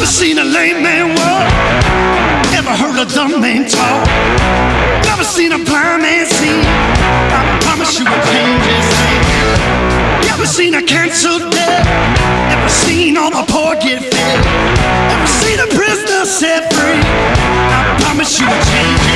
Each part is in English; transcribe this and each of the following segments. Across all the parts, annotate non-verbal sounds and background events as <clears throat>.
Never seen a lame man walk. Never heard a dumb man talk. Never seen a blind man see. I promise you will change his name. Never seen a cancer dead. Never seen all the poor get fed. Never seen a prisoner set free. I promise you will change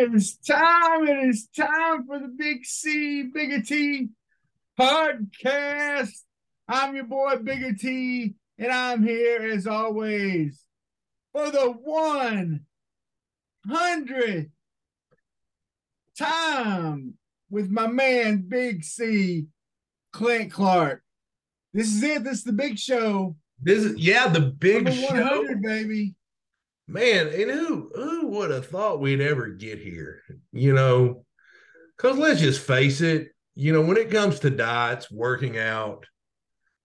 It is time. It is time for the Big C, Bigger T podcast. I'm your boy, Bigger T, and I'm here as always for the 100th time with my man, Big C, Clint Clark. This is it. This is the big show. This is yeah, the big Number show. 100, baby. Man, and who who would have thought we'd ever get here? You know, because let's just face it, you know, when it comes to diets, working out,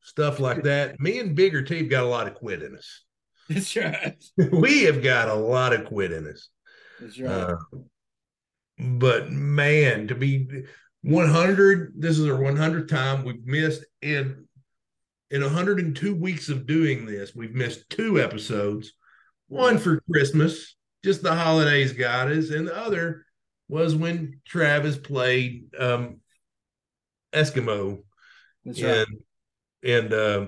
stuff like <laughs> that, me and Bigger T have got a lot of quit in us. That's right. <laughs> we have got a lot of quit in us. That's right. Uh, but man, to be 100, this is our 100th time we've missed in in 102 weeks of doing this. We've missed two episodes. One for Christmas, just the holidays got us, and the other was when Travis played um, Eskimo That's right. and and uh,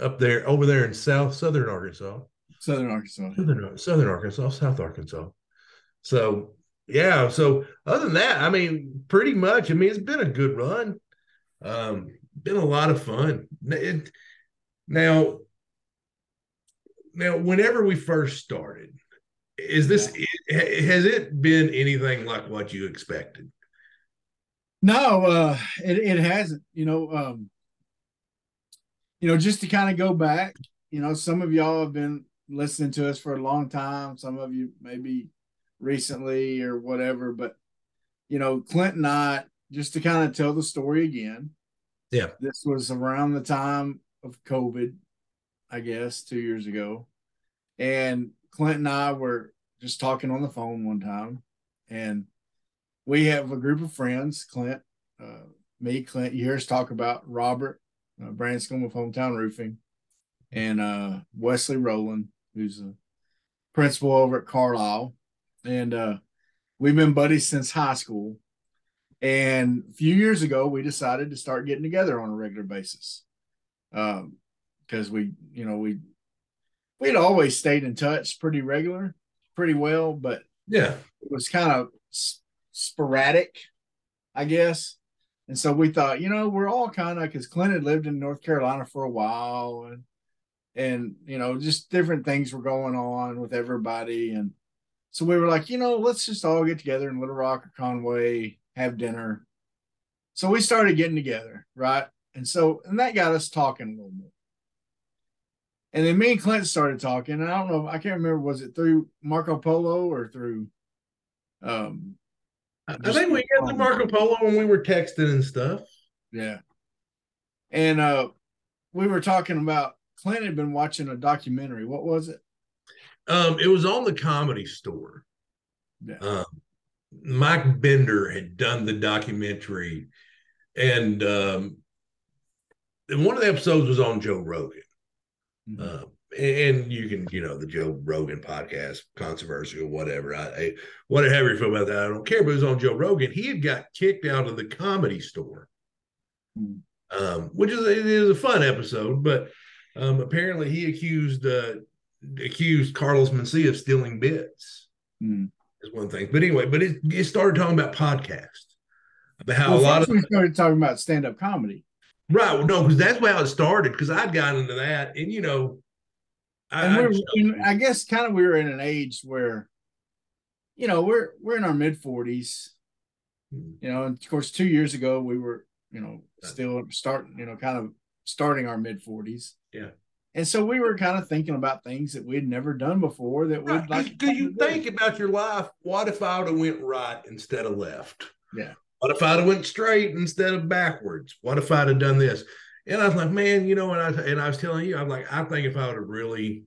up there over there in South Southern Arkansas. Southern Arkansas. Southern, Southern Arkansas, South Arkansas. So yeah, so other than that, I mean, pretty much. I mean, it's been a good run. Um, been a lot of fun. It, now, now, whenever we first started, is this has it been anything like what you expected? No, uh, it it hasn't. You know, um, you know, just to kind of go back, you know, some of y'all have been listening to us for a long time. Some of you maybe recently or whatever, but you know, Clint and I, just to kind of tell the story again. Yeah. This was around the time of COVID, I guess, two years ago. And Clint and I were just talking on the phone one time, and we have a group of friends, Clint, uh, me, Clint. You hear us talk about Robert uh, Branscombe of Hometown Roofing, and uh, Wesley Rowland, who's a principal over at Carlisle, and uh, we've been buddies since high school. And a few years ago, we decided to start getting together on a regular basis, because we, you know, we we'd always stayed in touch pretty regular, pretty well, but Yeah, it was kind of s- sporadic, I guess. And so we thought, you know, we're all kind of because Clint had lived in North Carolina for a while, and and you know, just different things were going on with everybody, and so we were like, you know, let's just all get together in Little Rock or Conway, have dinner. So we started getting together, right? And so and that got us talking a little more. And then me and Clint started talking, and I don't know, I can't remember, was it through Marco Polo or through um I think we got the Marco Polo when we were texting and stuff. Yeah. And uh we were talking about Clint had been watching a documentary. What was it? Um, it was on the comedy store. Yeah. Um, Mike Binder had done the documentary, and um, and one of the episodes was on Joe Rogan. Mhm. Uh, and you can, you know, the Joe Rogan podcast, controversial, whatever. I, I whatever you feel about that, I don't care. But it was on Joe Rogan. He had got kicked out of the comedy store, Hmm. um, which is it is a fun episode. But um, apparently, he accused uh, accused Carlos Mencia of stealing bits. Hmm. Is one thing. But anyway, but it, it started talking about podcasts, about how Well, a lot of we started talking about stand-up comedy. Right. Well, no, because that's how it started. Because I'd gotten into that, and you know, I, And we're I guess kind of we were in an age where, you know, we're we're in our mid forties, Hmm. you know, and of course two years ago we were, you know, still starting, you know, kind of starting our mid 40s. Yeah. And so we were kind of thinking about things that we'd never done before that we'd like. do, to do try you think about your life? What if I would have went right instead of left? Yeah. What if I'd have went straight instead of backwards? What if I'd have done this? And I was like, man, you know, and I and I was telling you, I'm like, I think if I would have really,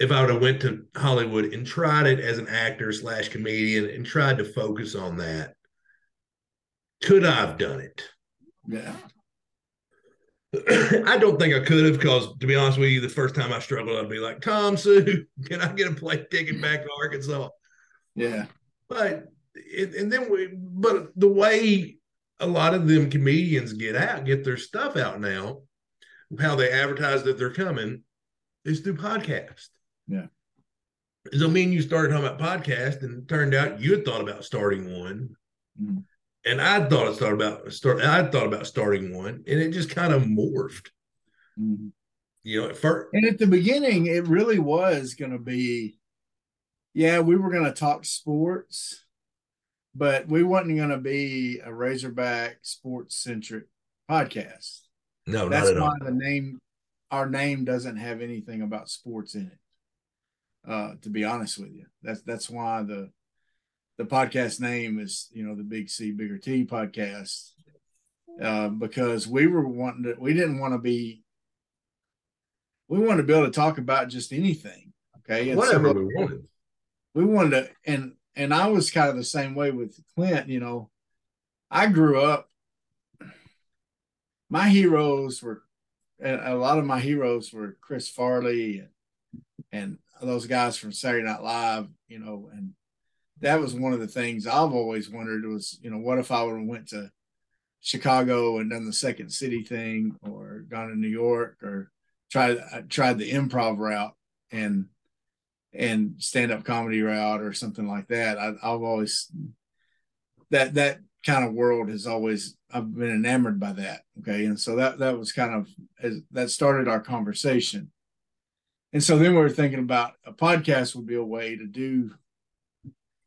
if I would have went to Hollywood and tried it as an actor slash comedian and tried to focus on that, could I have done it? Yeah. <clears throat> I don't think I could have because, to be honest with you, the first time I struggled, I'd be like, Tom Sue, <laughs> can I get a plane ticket back to Arkansas? Yeah. But it, and then we, but the way a lot of them comedians get out, get their stuff out now, how they advertise that they're coming is through podcast. Yeah. So me and you started talking about podcast, and it turned out you had thought about starting one, Mhm. and I thought it started about start. I thought about starting one, and it just kind of morphed. Mhm. You know, at first, And at the beginning, it really was going to be, yeah, we were going to talk sports, but we wasn't going to be a Razorback sports centric podcast. no, That's not at why all. the name, our name doesn't have anything about sports in it. Uh, to be honest with you, that's that's why the the podcast name is you know the Big C Bigger T podcast, uh, because we were wanting to, we didn't want to be, we wanted to be able to talk about just anything. Okay, And so Whatever we wanted. we wanted to and and I was kind of the same way with Clint, you know. I grew up my heroes were a lot of my heroes were Chris Farley and, and those guys from Saturday Night Live, you know, and that was one of the things I've always wondered was, you know, what if I would have went to Chicago and done the second city thing or gone to New York or tried tried the improv route and and stand up comedy route or something like that. I, I've always that that kind of world has always I've been enamored by that. Okay, and so that that was kind of as that started our conversation. And so then we were thinking about a podcast would be a way to do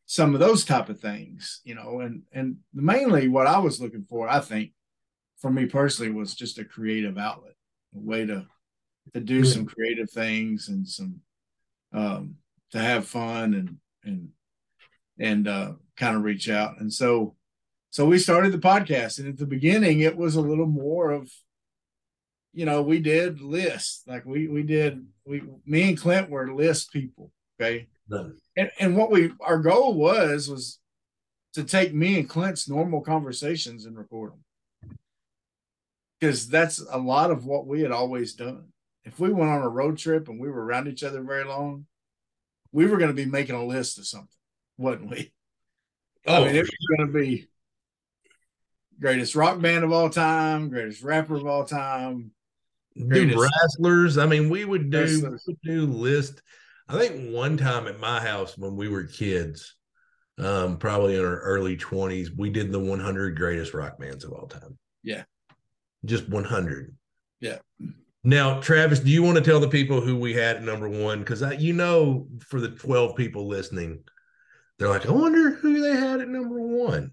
some of those type of things, you know, and and mainly what I was looking for, I think, for me personally, was just a creative outlet, a way to to do some creative things and some um to have fun and and and uh kind of reach out. And so so we started the podcast and at the beginning it was a little more of you know, we did lists. Like we we did we me and Clint were list people, okay? No. and and what we our goal was was to take me and Clint's normal conversations and record them because that's a lot of what we had always done. If we went on a road trip and we were around each other very long, we were going to be making a list of something, wasn't we? Oh, I mean, it was going to be greatest rock band of all time, greatest rapper of all time. do greatest- wrestlers. I mean, we would do Wrestlers. we would do list. I think one time at my house when we were kids, um, probably in our early twenties, we did the 100 greatest rock bands of all time. Yeah. just 100. Yeah. Now, Travis, do you want to tell the people who we had at number one? Because you know, for the 12 people listening, they're like, I wonder who they had at number one.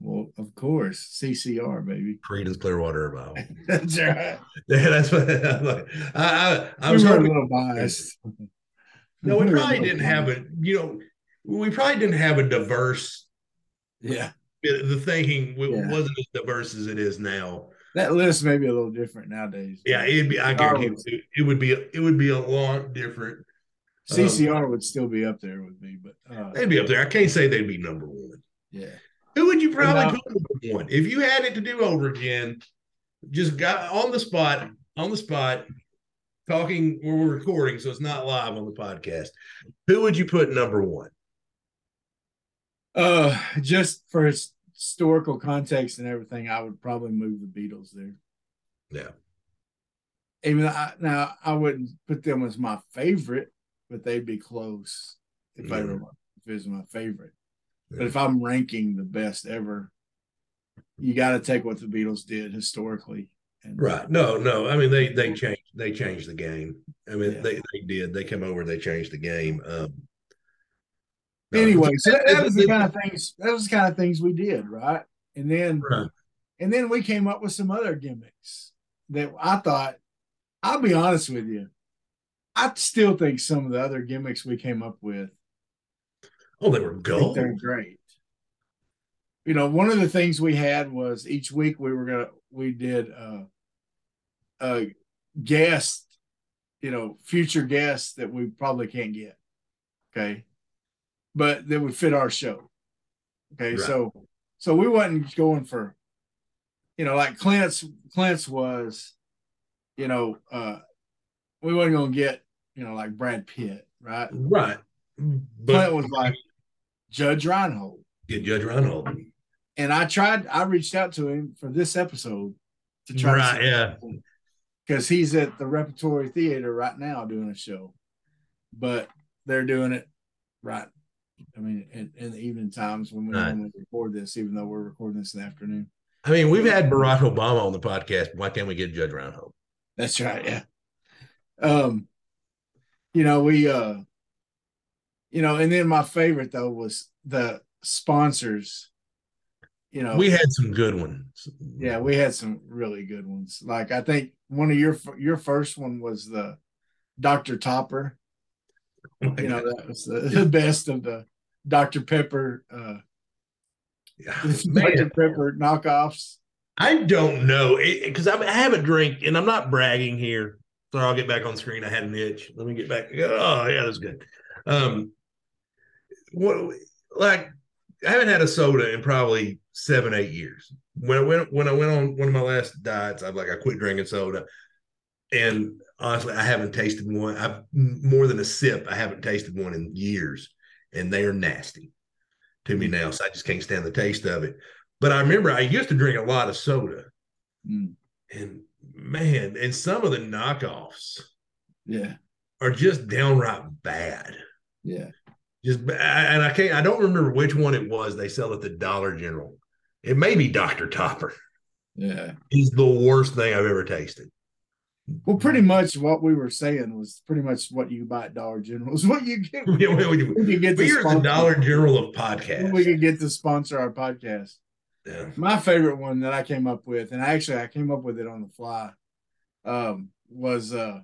Well, of course, CCR, baby. Creedence Clearwater Revival. <laughs> That's right. <laughs> Yeah, that's what <laughs> I'm like. I, I, I we was were a little biased. No, we a probably didn't have a, you know, we probably didn't have a diverse, Yeah. the thinking Yeah. wasn't as diverse as it is now. That list may be a little different nowadays. Yeah, it'd be, I guarantee it, it would be, it would be a lot different. CCR would still be up there with me, but uh, They'd be up there. I can't say they'd be number one. yeah. Who would you probably put number one? If you had it to do over again, just got on the spot, on the spot, talking, where we're recording, so it's not live on the podcast. Who would you put number one? Uh, just for his historical context and everything, I would probably move the Beatles there. Yeah. Even though I, now, I wouldn't put them as my favorite, but they'd be close if I were if it was my favorite. Yeah. But if I'm ranking the best ever, you got to take what the Beatles did historically. And Right. No, no. I mean, they they changed they changed the game. I mean, Yeah. they they did. They came over. They changed the game. Um, no, Anyway, so that, that was the kind of things. That was the kind of things we did, right? And then Right. and then we came up with some other gimmicks. that I thought, I'll be honest with you, I still think some of the other gimmicks we came up with, Oh, they were gold. they're great. You know, one of the things we had was each week we were gonna we did uh, a guest, you know, future guests that we probably can't get. Okay, but that would fit our show. Okay, Right. so so we wasn't going for, you know, like Clint's Clint's was, you know, uh we wasn't gonna get, you know, like Brad Pitt, right? Right. Clint But was like Judge Reinhold. get Judge Reinhold. And I tried, I reached out to him for this episode to try Right, yeah. because he's at the Repertory Theater right now doing a show, but they're doing it right. I mean, in, in the evening times when we Right. record this, even though we're recording this in the afternoon. I mean, we've had Barack Obama on the podcast. Why can't we get Judge Reinhold? That's right. Yeah. Um, you know, we, uh, you know, and then my favorite though was the sponsors. You know, We had some good ones. Yeah, we had some really good ones. Like I think one of your your first one was the Dr. Topper. You know, that was the, <laughs> the best of the Dr. Pepper uh Dr. Pepper knockoffs. I don't know because I haven't drink, and I'm not bragging here. So I'll get back on screen. I had an itch. Let me get back. Oh yeah, that's good. Um, what like I haven't had a soda in probably seven, eight years. When I went when I went on one of my last diets, I'm like I quit drinking soda, and honestly, I haven't tasted one. I've more than a sip. I haven't tasted one in years, and they are nasty to me now. So I just can't stand the taste of it. But I remember I used to drink a lot of soda, Mm, and man, and some of the knockoffs yeah, are just downright bad. yeah. Just and I can't. I don't remember which one it was. They sell at the Dollar General. It may be Dr. Topper. Yeah. He's the worst thing I've ever tasted. Well, pretty much what we were saying was pretty much what you buy at Dollar General is what you get. we, we, we, We get the we're the Dollar General of Podcast. We podcasts. could get to sponsor our podcast. Yeah. my favorite one that I came up with, and actually I came up with it on the fly, um, was uh,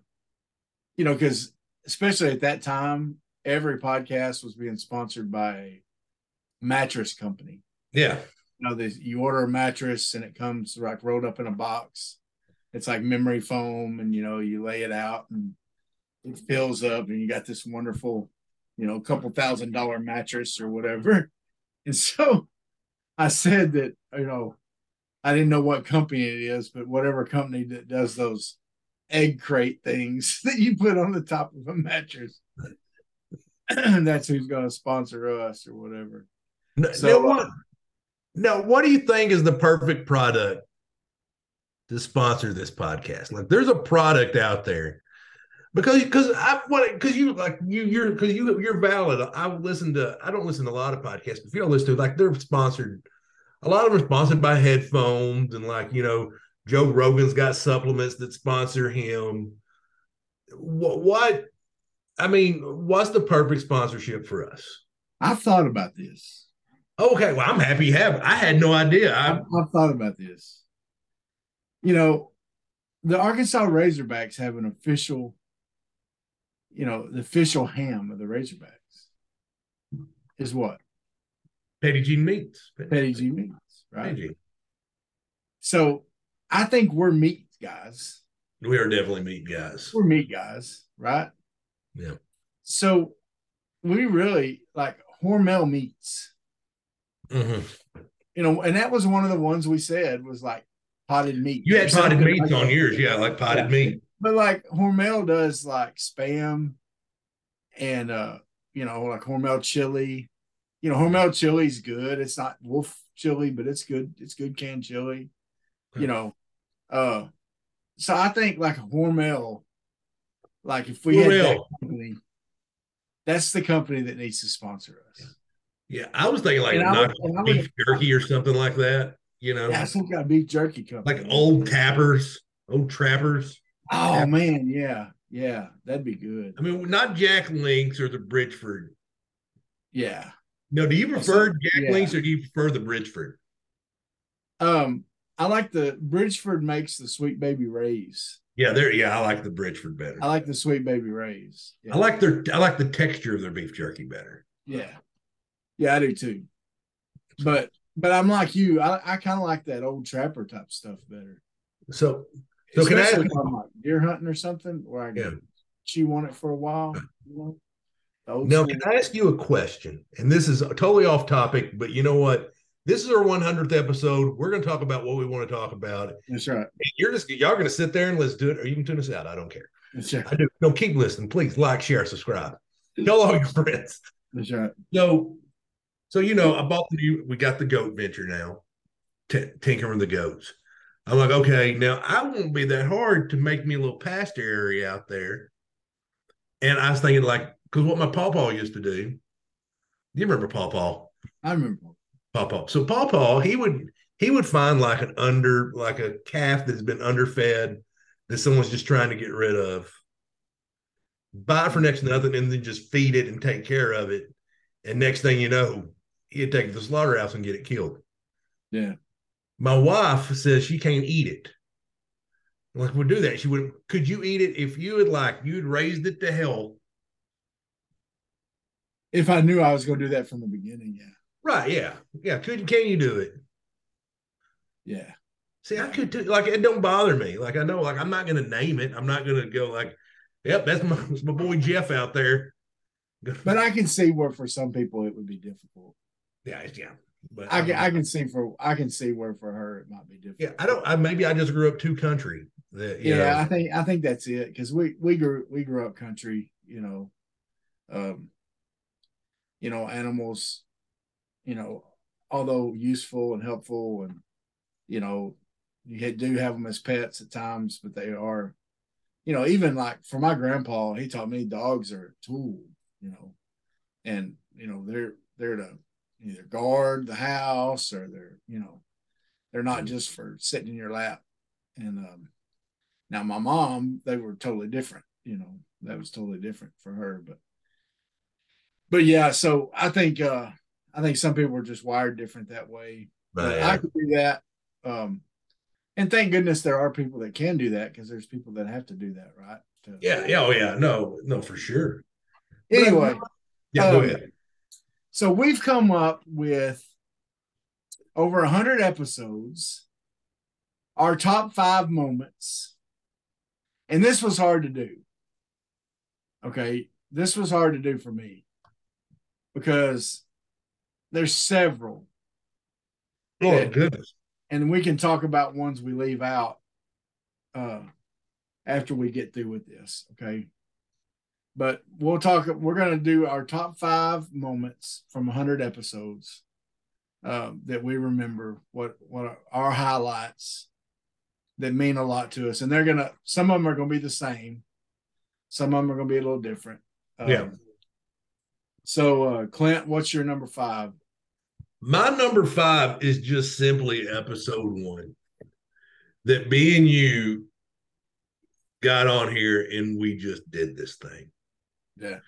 you know, because especially at that time, every podcast was being sponsored by a mattress company. yeah. You know, this you order a mattress and it comes like rolled up in a box. It's like memory foam, and you know, you lay it out and it fills up, and you got this wonderful, you know, couple thousand dollar mattress or whatever. <laughs> And so I said that, you know, I didn't know what company it is, but whatever company that does those egg crate things <laughs> that you put on the top of a mattress, <clears throat> that's who's going to sponsor us or whatever. No, So, now uh, what? Now, what do you think is the perfect product to sponsor this podcast? Like, there's a product out there because because I what because you like you you're because you you're valid. I listen to I don't listen to a lot of podcasts, but if you don't listen to like they're sponsored. A lot of them are sponsored by headphones and like you know Joe Rogan's got supplements that sponsor him. What what? I mean, what's the perfect sponsorship for us? I've thought about this. Okay, well, I'm happy you have. I had no idea. I, I've, I've thought about this. You know, the Arkansas Razorbacks have an official, you know, the official ham of the Razorbacks is what? Petit Jean meats. Petty G meats, right? So I think we're meat guys. We are definitely meat guys. We're meat guys, right? Yeah. So we really like Hormel meats, Mhm. you know, and that was one of the ones we said was like potted meat. You had potted meats like on yours, yeah, like potted Yeah. meat. But like Hormel does like spam and uh, you know, like Hormel chili. You know, Hormel chili's good. It's not wolf chili, but it's good. It's good canned chili. You know. Uh so I think like Hormel, like if we had that company, that's the company that needs to sponsor us. Yeah, I was thinking like And I would- knock and I would- beef jerky or something like that. You know, Yeah, some kind of beef jerky company. like old tappers, old trappers. Oh man, yeah, yeah, that'd be good. I mean, not Jack Links or the Bridgeford. Yeah. No, do you prefer Jack Yeah. Links or do you prefer the Bridgeford? Um, I like the Bridgeford makes the Sweet Baby Ray's. Yeah, there. Yeah, I like the Bridgeford better. I like the Sweet Baby Ray's. Yeah. I like their. I like the texture of their beef jerky better. Yeah, yeah, I do too. But but I'm like you. I, I kind of like that old trapper type stuff better. So so can I ask you- if I'm like deer hunting or something where I Yeah. can chew on it for a while. You know? Now, can I ask you a question? And this is totally off topic, but you know what? This is our 100th episode. We're going to talk about what we want to talk about. That's right. And You're just y'all going to sit there and let's do it, or you can tune us out. I don't care. That's right. I do. No, keep listening, please. Like, share, subscribe. Tell all your friends. That's right. So, so you know, I bought the new. We got the goat venture now. T- tinkering the goats. I'm like, okay, now I won't be that hard to make me a little pasture area out there. And I was thinking, like, because what my pawpaw used to do. You remember pawpaw? I remember. Pawpaw. So pawpaw, he would he would find like an under like a calf that's been underfed that someone's just trying to get rid of. Buy it for next to nothing, and then just feed it and take care of it. And next thing you know, he'd take it to the slaughterhouse and get it killed. Yeah. My wife says she can't eat it. I'm like, we'll do that. She would. Could you eat it if you had like you'd raised it to hell? If I knew I was going to do that from the beginning, yeah. Right? Yeah. Yeah. Could can you do it? Yeah. See, I could do like it don't bother me. Like I know, like I'm not gonna name it. I'm not gonna go like, yep, that's my <laughs> that's my boy Jeff out there. But I can see where for some people it would be difficult. Yeah, yeah. But I can, um, I can see for I can see where for her it might be different. yeah, I don't. I maybe I just grew up too country. That yeah, know, I think I think that's it because we we grew we grew up country, you know, um, you know, animals, you know, although useful and helpful, and you know, you do have them as pets at times, but they are, you know, even like for my grandpa, he taught me dogs are a tool, you know, and you know they're they're to either guard the house or they're you know they're not just for sitting in your lap, and um now my mom, they were totally different. You know, that was totally different for her. But but yeah, so I think uh I think some people are just wired different that way. But but, I could do that. Um and thank goodness there are people that can do that because there's people that have to do that, right? To- yeah, yeah, oh yeah, no, no, for sure. But, Anyway, Yeah, go um, ahead. So we've come up with over a hundred episodes, our top five moments, and this was hard to do. Okay, this was hard to do for me because there's several, Oh yeah. goodness. and we can talk about ones we leave out uh, after we get through with this. Okay. But we'll talk, we're going to do our top five moments from 100 episodes um, that we remember, what, what are our highlights that mean a lot to us. And they're going to, some of them are going to be the same, some of them are going to be a little different. Um, Yeah. So, uh, Clint, what's your number five? My number five is just simply episode one. That and you got on here and we just did this thing. Yeah.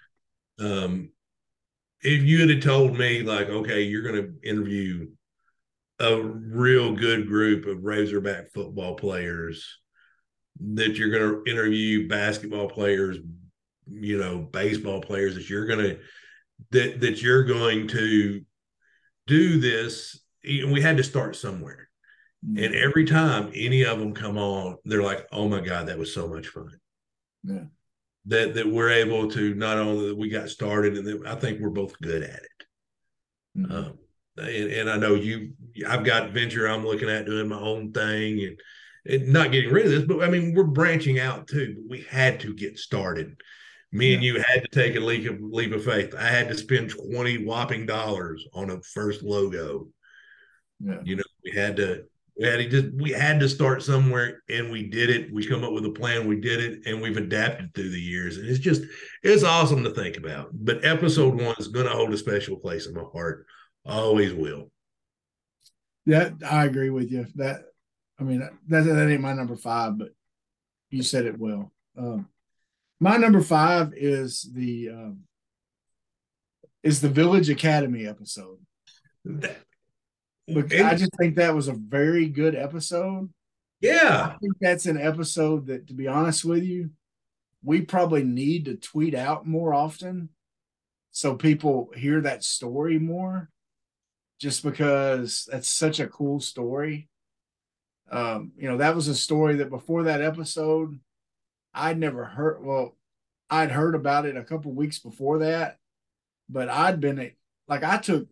Um, if you had told me, like, okay, you're going to interview a real good group of Razorback football players, that you're going to interview basketball players, you know, baseball players, that you're going to that that you're going to do this. And we had to start somewhere. And every time any of them come on, they're like, "Oh my god, that was so much fun." Yeah. That that we're able to not only that we got started, and that I think we're both good at it. Mhm. Um, and, and I know you, I've got venture I'm looking at doing my own thing and, and not getting rid of this, but I mean, we're branching out too. But we had to get started. Me and you had to take a leap of, leap of faith. I had to spend 20 whopping dollars on a first logo. yeah. You know, we had to, we had to just, we had to start somewhere and we did it. We come up with a plan, we did it, and we've adapted through the years. And it's just, it's awesome to think about. But episode one is going to hold a special place in my heart. Always will. Yeah, I agree with you. That I mean that that ain't my number five, but you said it well. Um, my number five is the um, is the Village Academy episode. That, But And- I just think that was a very good episode. yeah, I think that's an episode that, to be honest with you, we probably need to tweet out more often so people hear that story more. Just because that's such a cool story. Um, you know, that was a story that before that episode, I'd never heard. Well, I'd heard about it a couple weeks before that, but I'd been like, I took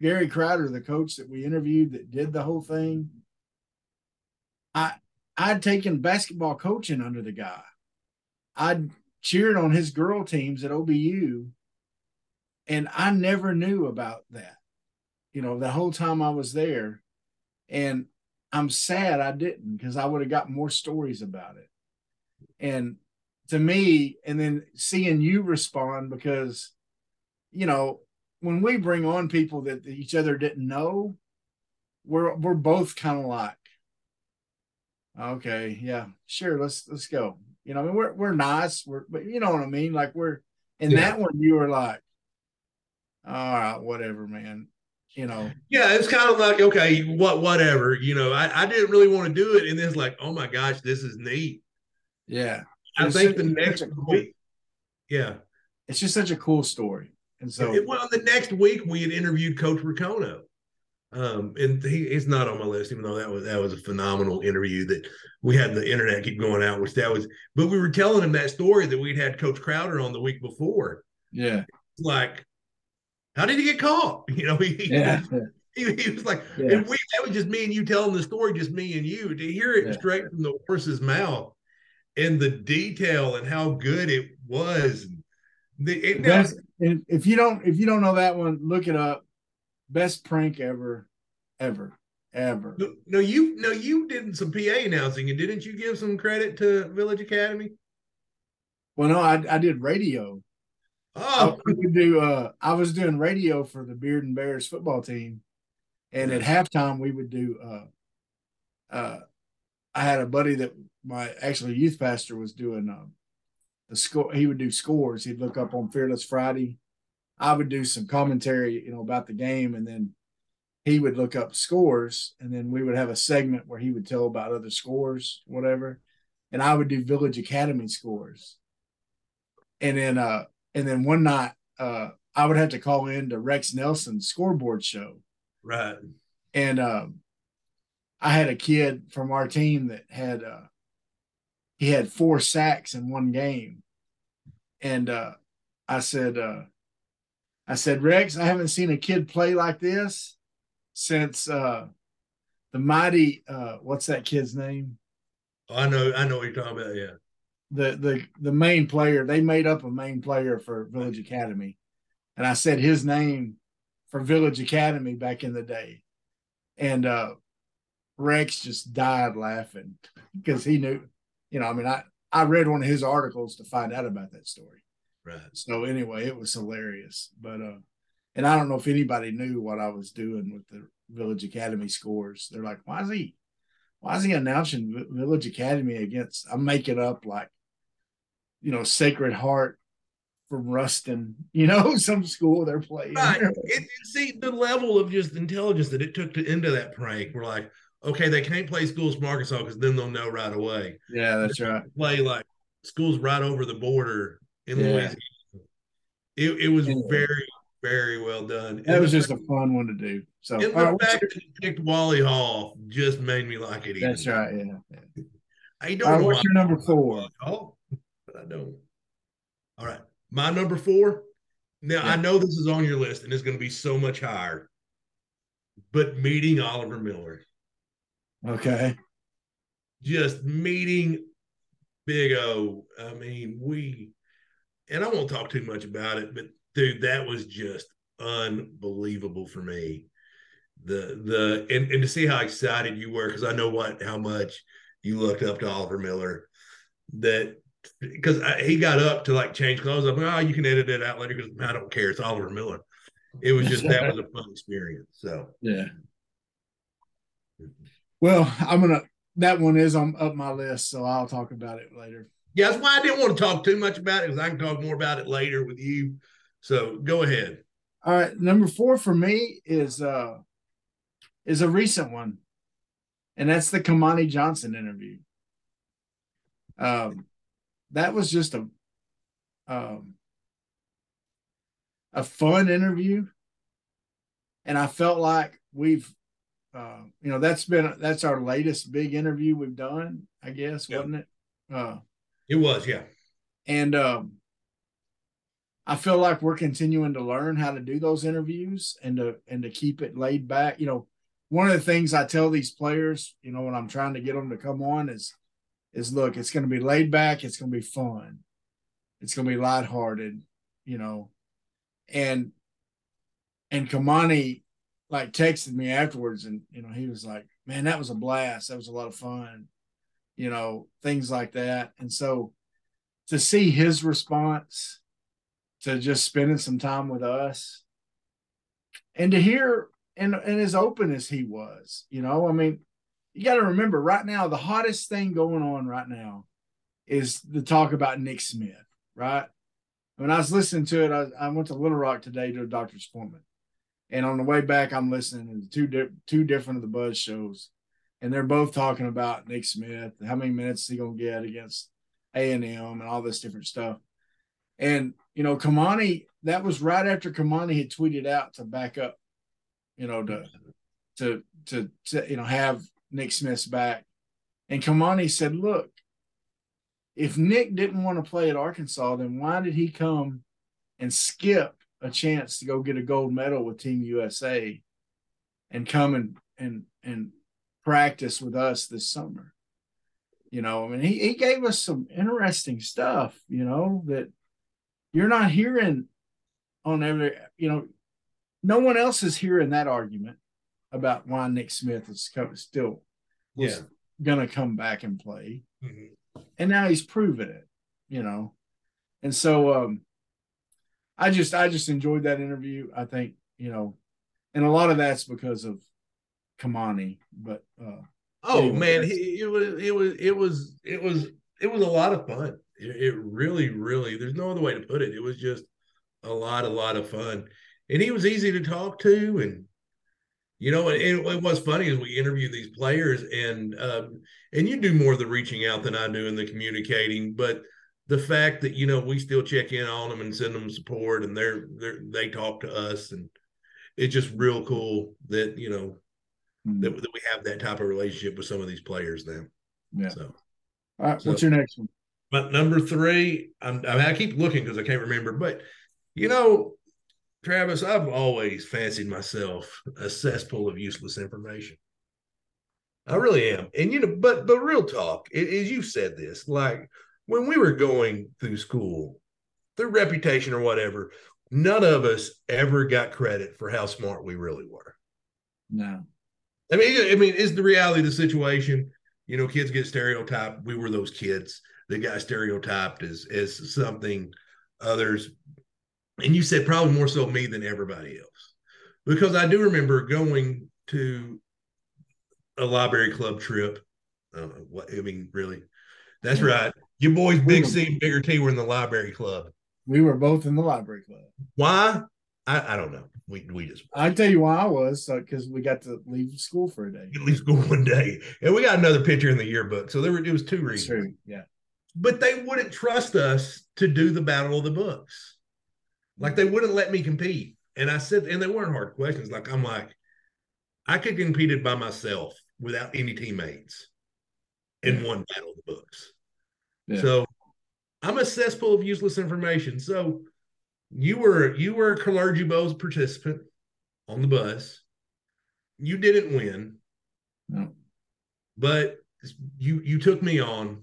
Gary Crowder, the coach that we interviewed that did the whole thing. I I'd taken basketball coaching under the guy. I'd cheered on his girl teams at OBU, and I never knew about that. You know, the whole time I was there, and I'm sad I didn't because I would have got more stories about it. And to me, and then seeing you respond because, you know, when we bring on people that each other didn't know, we're we're both kind of like, okay, yeah, sure, let's let's go. You know, I mean, we're we're nice, we're but you know what I mean. Like we're in Yeah. that one, you were like, all right, whatever, man. You know, yeah. It's kind of like okay, what, whatever. You know, I, I didn't really want to do it, and then it's like, oh my gosh, this is neat. yeah. I It's think the next cool- week, yeah. It's just such a cool story, and so It- well, the next week we had interviewed Coach Ricono. Um, and he is not on my list, even though that was that was a phenomenal interview that we had the internet keep going out, which that was. But we were telling him that story that we'd had Coach Crowder on the week before. yeah, Like, how did he get caught? <laughs> You know, he yeah, he, he was like, Yeah. and we that was just me and you telling the story, just me and you to hear it Yeah. straight from the horse's mouth, and the detail and how good it was. The, it, Best, and if you don't if you don't know that one, look it up. Best prank ever, ever, ever. No, no, you no, you did some PA announcing, and didn't you give some credit to Village Academy? Well, no, I I did radio. Oh, I would do. Uh, I was doing radio for the Bearden Bears football team, and at halftime we would do. Uh, uh, I had a buddy that my actually youth pastor was doing. Um, the score. He would do scores. He'd look up on Fearless Friday. I would do some commentary, you know, about the game, and then he would look up scores, and then we would have a segment where he would tell about other scores, whatever, and I would do Village Academy scores. And then, uh, and then one night, uh, I would have to call in to Rex Nelson's scoreboard show, right. and um, I had a kid from our team that had uh, he had four sacks in one game, and uh, I said, uh, I said, Rex, I haven't seen a kid play like this since uh, the mighty uh, what's that kid's name? I know, I know what you're talking about. Yeah, the the the main player. They made up a main player for Village Academy, and I said his name for Village Academy back in the day, and uh, Rex just died laughing because he knew, you know, I mean, I I read one of his articles to find out about that story. right. So anyway, it was hilarious, but uh, and I don't know if anybody knew what I was doing with the Village Academy scores. They're like, why is he? Why is he announcing Village Academy against? I'm making up like, you know, Sacred Heart from Ruston, <laughs> you know, some school they're playing. Right. It, see the level of just intelligence that it took to into that prank. We're like, okay, they can't play schools from Arkansas because then they'll know right away. Yeah, that's right. Play like schools right over the border in Yeah. Louisiana. It, it was Anyway. very, very well done. That And was just a fun one to do. So And the right, fact that he picked Wally Hall just made me like it. Even. that's right. Yeah. yeah. I don't right, know what's your number four? Hall, but I don't. All right, my number four. Now I know this is on your list, and it's going to be so much higher. But meeting Oliver Miller, Okay. just meeting Big O. I mean, we, and I won't talk too much about it, but dude, that was just unbelievable for me. The the and, and to see how excited you were because I know what how much you looked up to Oliver Miller. That because he got up to like change clothes. I'm like, oh, you can edit it out later because I don't care. It's Oliver Miller. It was just that <laughs> was a fun experience. So Yeah. Well, I'm gonna. That one is on up my list, so I'll talk about it later. yeah, that's why I didn't want to talk too much about it because I can talk more about it later with you. So go ahead. All right, number four for me is uh is a recent one, and that's the Kamani Johnson interview. Um, that was just a um, a fun interview, and I felt like we've, uh, you know, that's been that's our latest big interview we've done. I guess Yep. wasn't it? Uh, It was, yeah. and um, I feel like we're continuing to learn how to do those interviews and to and to keep it laid back. You know, one of the things I tell these players, you know, when I'm trying to get them to come on is is look, it's going to be laid back, it's going to be fun, it's going to be lighthearted, you know, and and Kamani like texted me afterwards, and you know, he was like, "Man, that was a blast. That was a lot of fun." You know, things like that, and so to see his response to just spending some time with us and to hear and, and as open as he was, you know, I mean, you got to remember right now, the hottest thing going on right now is the talk about Nick Smith, right? When I was listening to it, I, I went to Little Rock today to a doctor's appointment. And on the way back, I'm listening to two, di- two different of the Buzz shows. And they're both talking about Nick Smith, how many minutes he to get against A&M and all this different stuff. And you know, Kamani, that was right after Kamani had tweeted out to back up, you know, to to to, to you know have Nick Smith's back. And Kamani said, "Look, if Nick didn't want to play at Arkansas, then why did he come and skip a chance to go get a gold medal with Team USA and come and and and practice with us this summer?" You know, I mean, he, he gave us some interesting stuff, you know, that you're not hearing on every, you know, no one else is hearing that argument about why Nick Smith is still Yeah. going to come back and play. Mhm. And now he's proven it, you know. And so um I just I just enjoyed that interview. I think, you know, and a lot of that's because of Kamani, but uh Oh Anyway. man, he, it was it was it was it was it was a lot of fun. It, it really, really. There's no other way to put it. It was just a lot, a lot of fun, and he was easy to talk to, and you know, and, and what was funny as we interview these players, and um, and you do more of the reaching out than I do in the communicating, but the fact that you know we still check in on them and send them support, and they're they are they talk to us, and it's just real cool that you know hmm. that, that we have that type of relationship with some of these players now. yeah. So, All right, So- what's your next one? but number three, I'm, I, mean, I keep looking because I can't remember, but you know, Travis, I've always fancied myself a cesspool of useless information. I really am, and you know, but but real talk, as you've said this, like when we were going through school, through reputation or whatever, none of us ever got credit for how smart we really were. No. I mean, I mean, is the reality of the situation? You know, kids get stereotyped. We were those kids that got stereotyped as as something others, and you said probably more so me than everybody else, because I do remember going to a library club trip. Uh, what I mean, really, that's right. Your boys, Big C and Bigger T, were in the library club. We were both in the library club. Why? I, I don't know. We we just I tell you why I was uh, because we got to leave school for a day. at least go one day, and we got another picture in the yearbook. So there were it was two reasons. true. Yeah. but they wouldn't trust us to do the battle of the books. Like they wouldn't let me compete. And I said, and they weren't hard questions. Like I'm like, I could compete it by myself without any teammates in one battle of the books. Yeah. So I'm a cesspool of useless information. So you were you were a clergy bowl participant on the bus. You didn't win, No. but you you took me on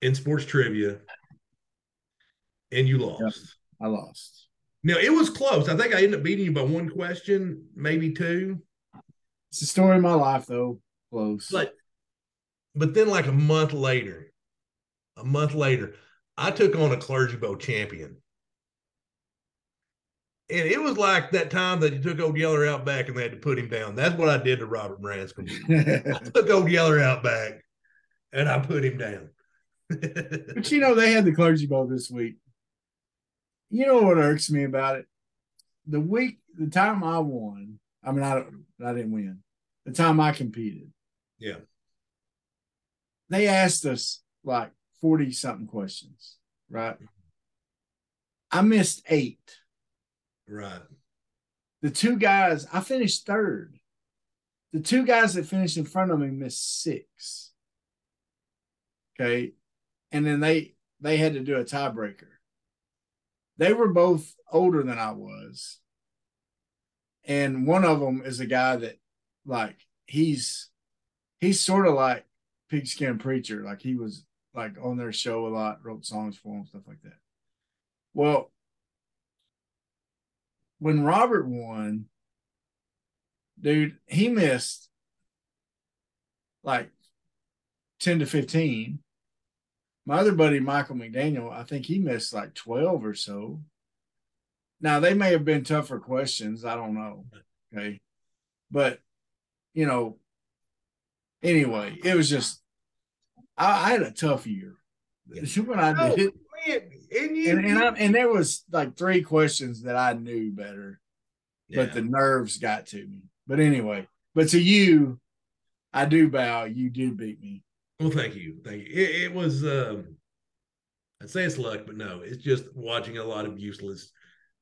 in sports trivia and you lost. I lost. Now it was close. I think I ended up beating you by one question, maybe two. It's the story of my life, though. Close. But but then like a month later, a month later, I took on a clergy bowl champion. And it was like that time that you took old Yeller out back and they had to put him down. That's what I did to Robert Branscombe. <laughs> I took old Yeller out back and I put him down. <laughs> but you know, they had the clergy bowl this week. You know what irks me about it? The week, the time I won, I mean, I I didn't win. The time I competed, Yeah. they asked us like forty something questions, right? Mm-hmm. I missed eight. Right. The two guys, I finished third. The two guys that finished in front of me missed six. Okay. And then they they had to do a tiebreaker. They were both older than I was. And one of them is a guy that like he's he's sort of like pigskin preacher. Like he was like on their show a lot, wrote songs for them, stuff like that. Well, when Robert won, dude, he missed like 10 to 15. My other buddy, Michael McDaniel, I think he missed like 12 or so. Now, they may have been tougher questions. I don't know. Okay. But, you know, anyway, it was just, I, I had a tough year. <laughs> When I Oh, did, man, and you, and and, I, and there was like three questions that I knew better, but the nerves got to me. But anyway, but to you, I do bow. You do beat me. Well, thank you, thank you. It, it was. um I'd say it's luck, but no, it's just watching a lot of useless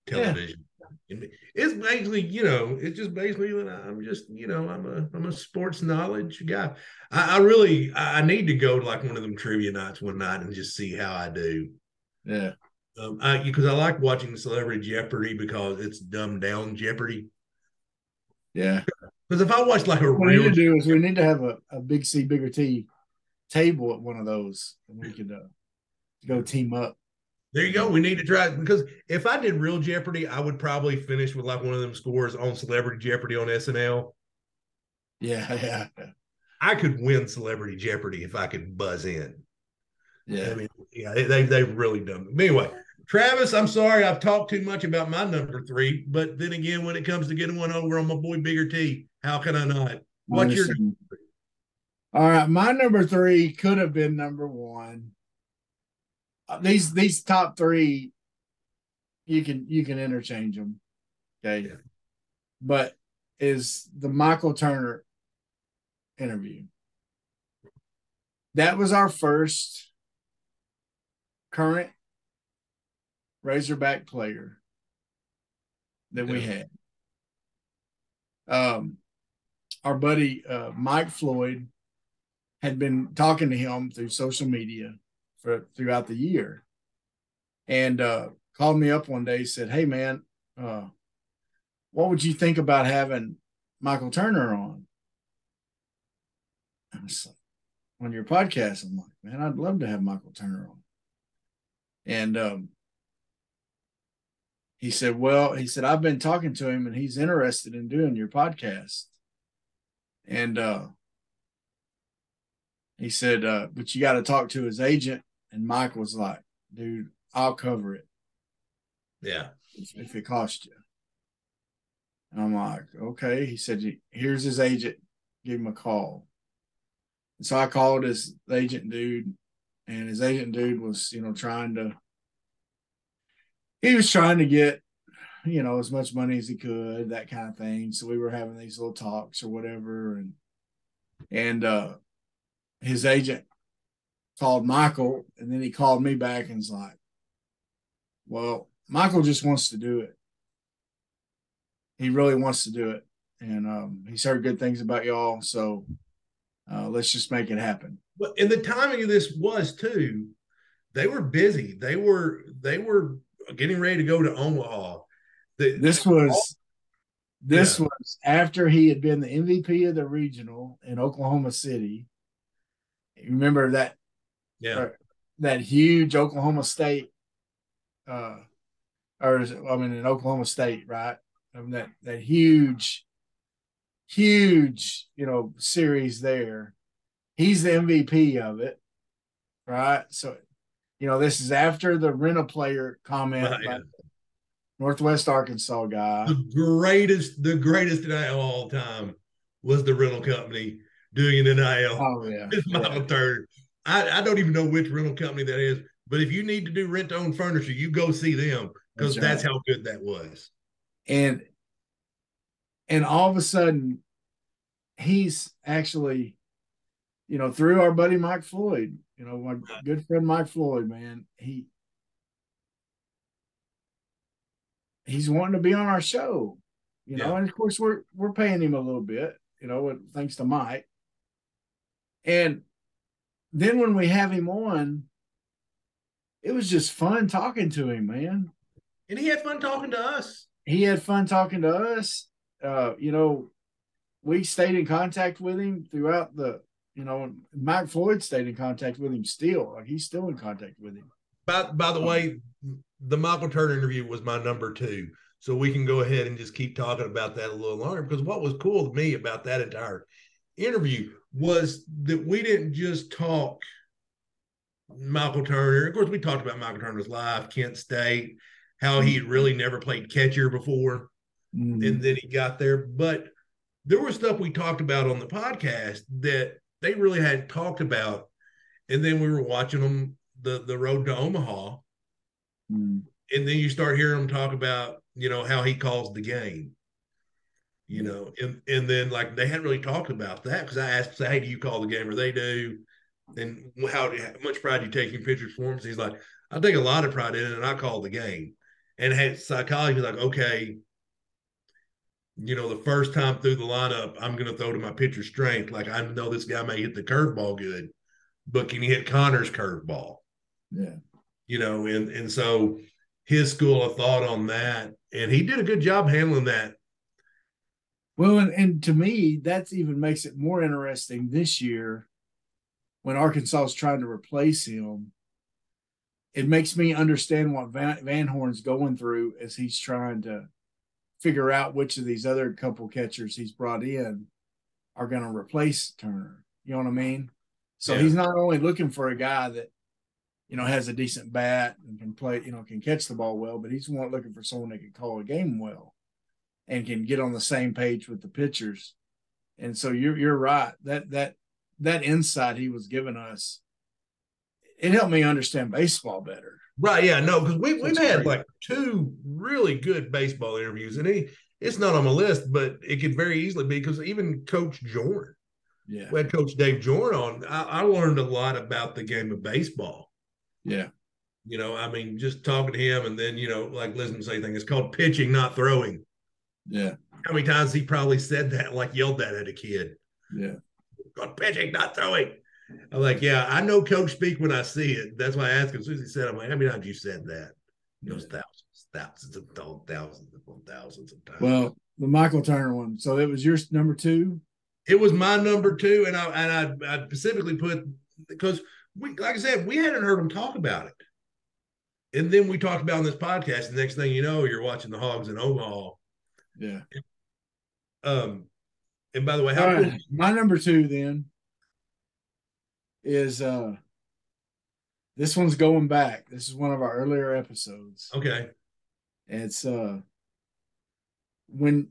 television. It's basically, you know, it's just basically that I'm just, you know, I'm a I'm a sports knowledge guy. I, I really I need to go to like one of them trivia nights one night and just see how I do. Yeah, Um, I because I like watching Celebrity Jeopardy because it's dumbed down Jeopardy. yeah. Because if I watch like a What we need to do is we need to have a, a big C, bigger T table at one of those, and we could uh, go team up. There you go. We need to try it because if I did real Jeopardy, I would probably finish with like one of them scores on Celebrity Jeopardy on SNL. Yeah, <laughs> yeah, I could win Celebrity Jeopardy if I could buzz in. Yeah, I mean, yeah, they, they they've really done it. Anyway, Travis, I'm sorry I've talked too much about my number three, but then again, when it comes to getting one over on my boy Bigger T, how can I not? What's your. All right, my number three could have been number one. These these top three, you can you can interchange them. Okay, Yeah. but is the Michael Turner interview? That was our first current Razorback player that we had. Um, our buddy uh, Mike Floyd had been talking to him through social media for throughout the year, and uh, called me up one day. Said, "Hey man, uh, what would you think about having Michael Turner on?" I was like, "On your podcast?" I'm like, "Man, I'd love to have Michael Turner on." And um, he said, "Well, he said I've been talking to him, and he's interested in doing your podcast." And uh, he said, uh, but you got to talk to his agent. And Mike was like, dude, I'll cover it yeah? if, if it costs you. And I'm like, okay. He said, here's his agent. Give him a call. And so I called his agent dude, and his agent dude was, you know, trying to, he was trying to get, you know, as much money as he could, that kind of thing. So we were having these little talks or whatever. And, and, uh, his agent called Michael, and then he called me back and was like, well, Michael just wants to do it. He really wants to do it. And um, he's heard good things about y'all. So uh, let's just make it happen. But and the timing of this was too. They were busy. They were they were getting ready to go to Omaha. The, This was this was after he had been the MVP of the regional in Oklahoma City. Remember that yeah that huge Oklahoma State, uh, or is it, I mean, in Oklahoma State, right? I mean, that that huge, huge, you know, series there. He's the MVP of it, right? So, you know, this is after the rental player comment Right. by Northwest Arkansas guy. the greatest the greatest NIL of all time was the rental company doing an NIL. Oh yeah, It's Michael Turner. I, I don't even know which rental company that is, but if you need to do rent to own furniture, you go see them because That's that's, how good that was. and and all of a sudden, he's actually, you know, through our buddy Mike Floyd, you know, my good friend Mike Floyd, man, he he's wanting to be on our show, you know, and of course we're we're paying him a little bit, you know, thanks to Mike. And then when we have him on, it was just fun talking to him, man. And he had fun talking to us. He had fun talking to us. Uh, you know, we stayed in contact with him throughout the, you know, Mike Floyd stayed in contact with him still. Like he's still in contact with him. By by the way, the Michael Turner interview was my number two. So we can go ahead and just keep talking about that a little longer because what was cool to me about that entire interview was that we didn't just talk Michael Turner. Of course, we talked about Michael Turner's life, Kent State, how he had really never played catcher before, Mm-hmm. and then he got there. But there was stuff we talked about on the podcast that they really hadn't talked about. And then we were watching them the the road to Omaha, Mm. and then you start hearing him talk about you know how he calls the game you know and and then like they hadn't really talked about that because i asked hey do you call the game? Or they do. And how, how much pride do you take in pictures for him he's like i take a lot of pride in it and i call the game. And had psychology like okay you know the first time through the lineup i'm going to throw to my pitcher strength. Like i know this guy may hit the curveball good but can he hit connor's curveball? Yeah. you know, and and so his school of thought on that, and he did a good job handling that. Well, and, and to me, that's even makes it more interesting this year when Arkansas is trying to replace him. It makes me understand what Van, Van Horn's going through as he's trying to figure out which of these other couple catchers he's brought in are going to replace Turner. You know what I mean? So Yeah. he's not only looking for a guy that you know has a decent bat and can play, you know, can catch the ball well, but he's looking for someone that can call a game well and can get on the same page with the pitchers. And so you're you're right. That that that insight he was giving us, it helped me understand baseball better. Right? Yeah, no, because we we've had great. like two really good baseball interviews, and he it's not on my list, but it could very easily be because even Coach Jorn, Yeah. we had Coach Dave Jorn on. I, I learned a lot about the game of baseball. Yeah. You know, I mean, just talking to him, and then you know, like listening to say thing, it's called pitching, not throwing. Yeah. How many times he probably said that, like yelled that at a kid? Yeah. called pitching, not throwing. I'm like, yeah, I know coach speak when I see it. That's why I asked him. As soon as he said, I'm like, how many times you said that? He goes, thousands, thousands of thousands of thousands of times. Well, the Michael Turner one. So it was your number two. it was my number two, and I and I, I specifically put because we, like I said, we hadn't heard him talk about it, and then we talked about on this podcast. The next thing you know, you're watching the Hogs in Omaha. Yeah. Um, and by the way, how All cool? My number two then is uh this one's going back. This is one of our earlier episodes. Okay, It's uh when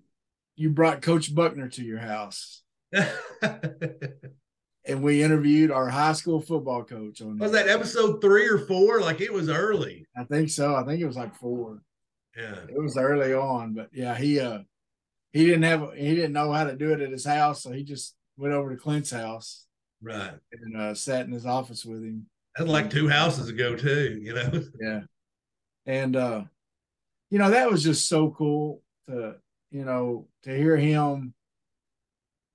you brought Coach Buckner to your house <laughs> and we interviewed our high school football coach on was that episode three or four? Like it was early. I think so. I think it was like four. Yeah. It was early on, but yeah, he uh he didn't have he didn't know how to do it at his house, so he just went over to Clint's house Right. and uh, sat in his office with him. That's like two houses ago too, you know. <laughs> Yeah. And uh you know, that was just so cool to, you know, to hear him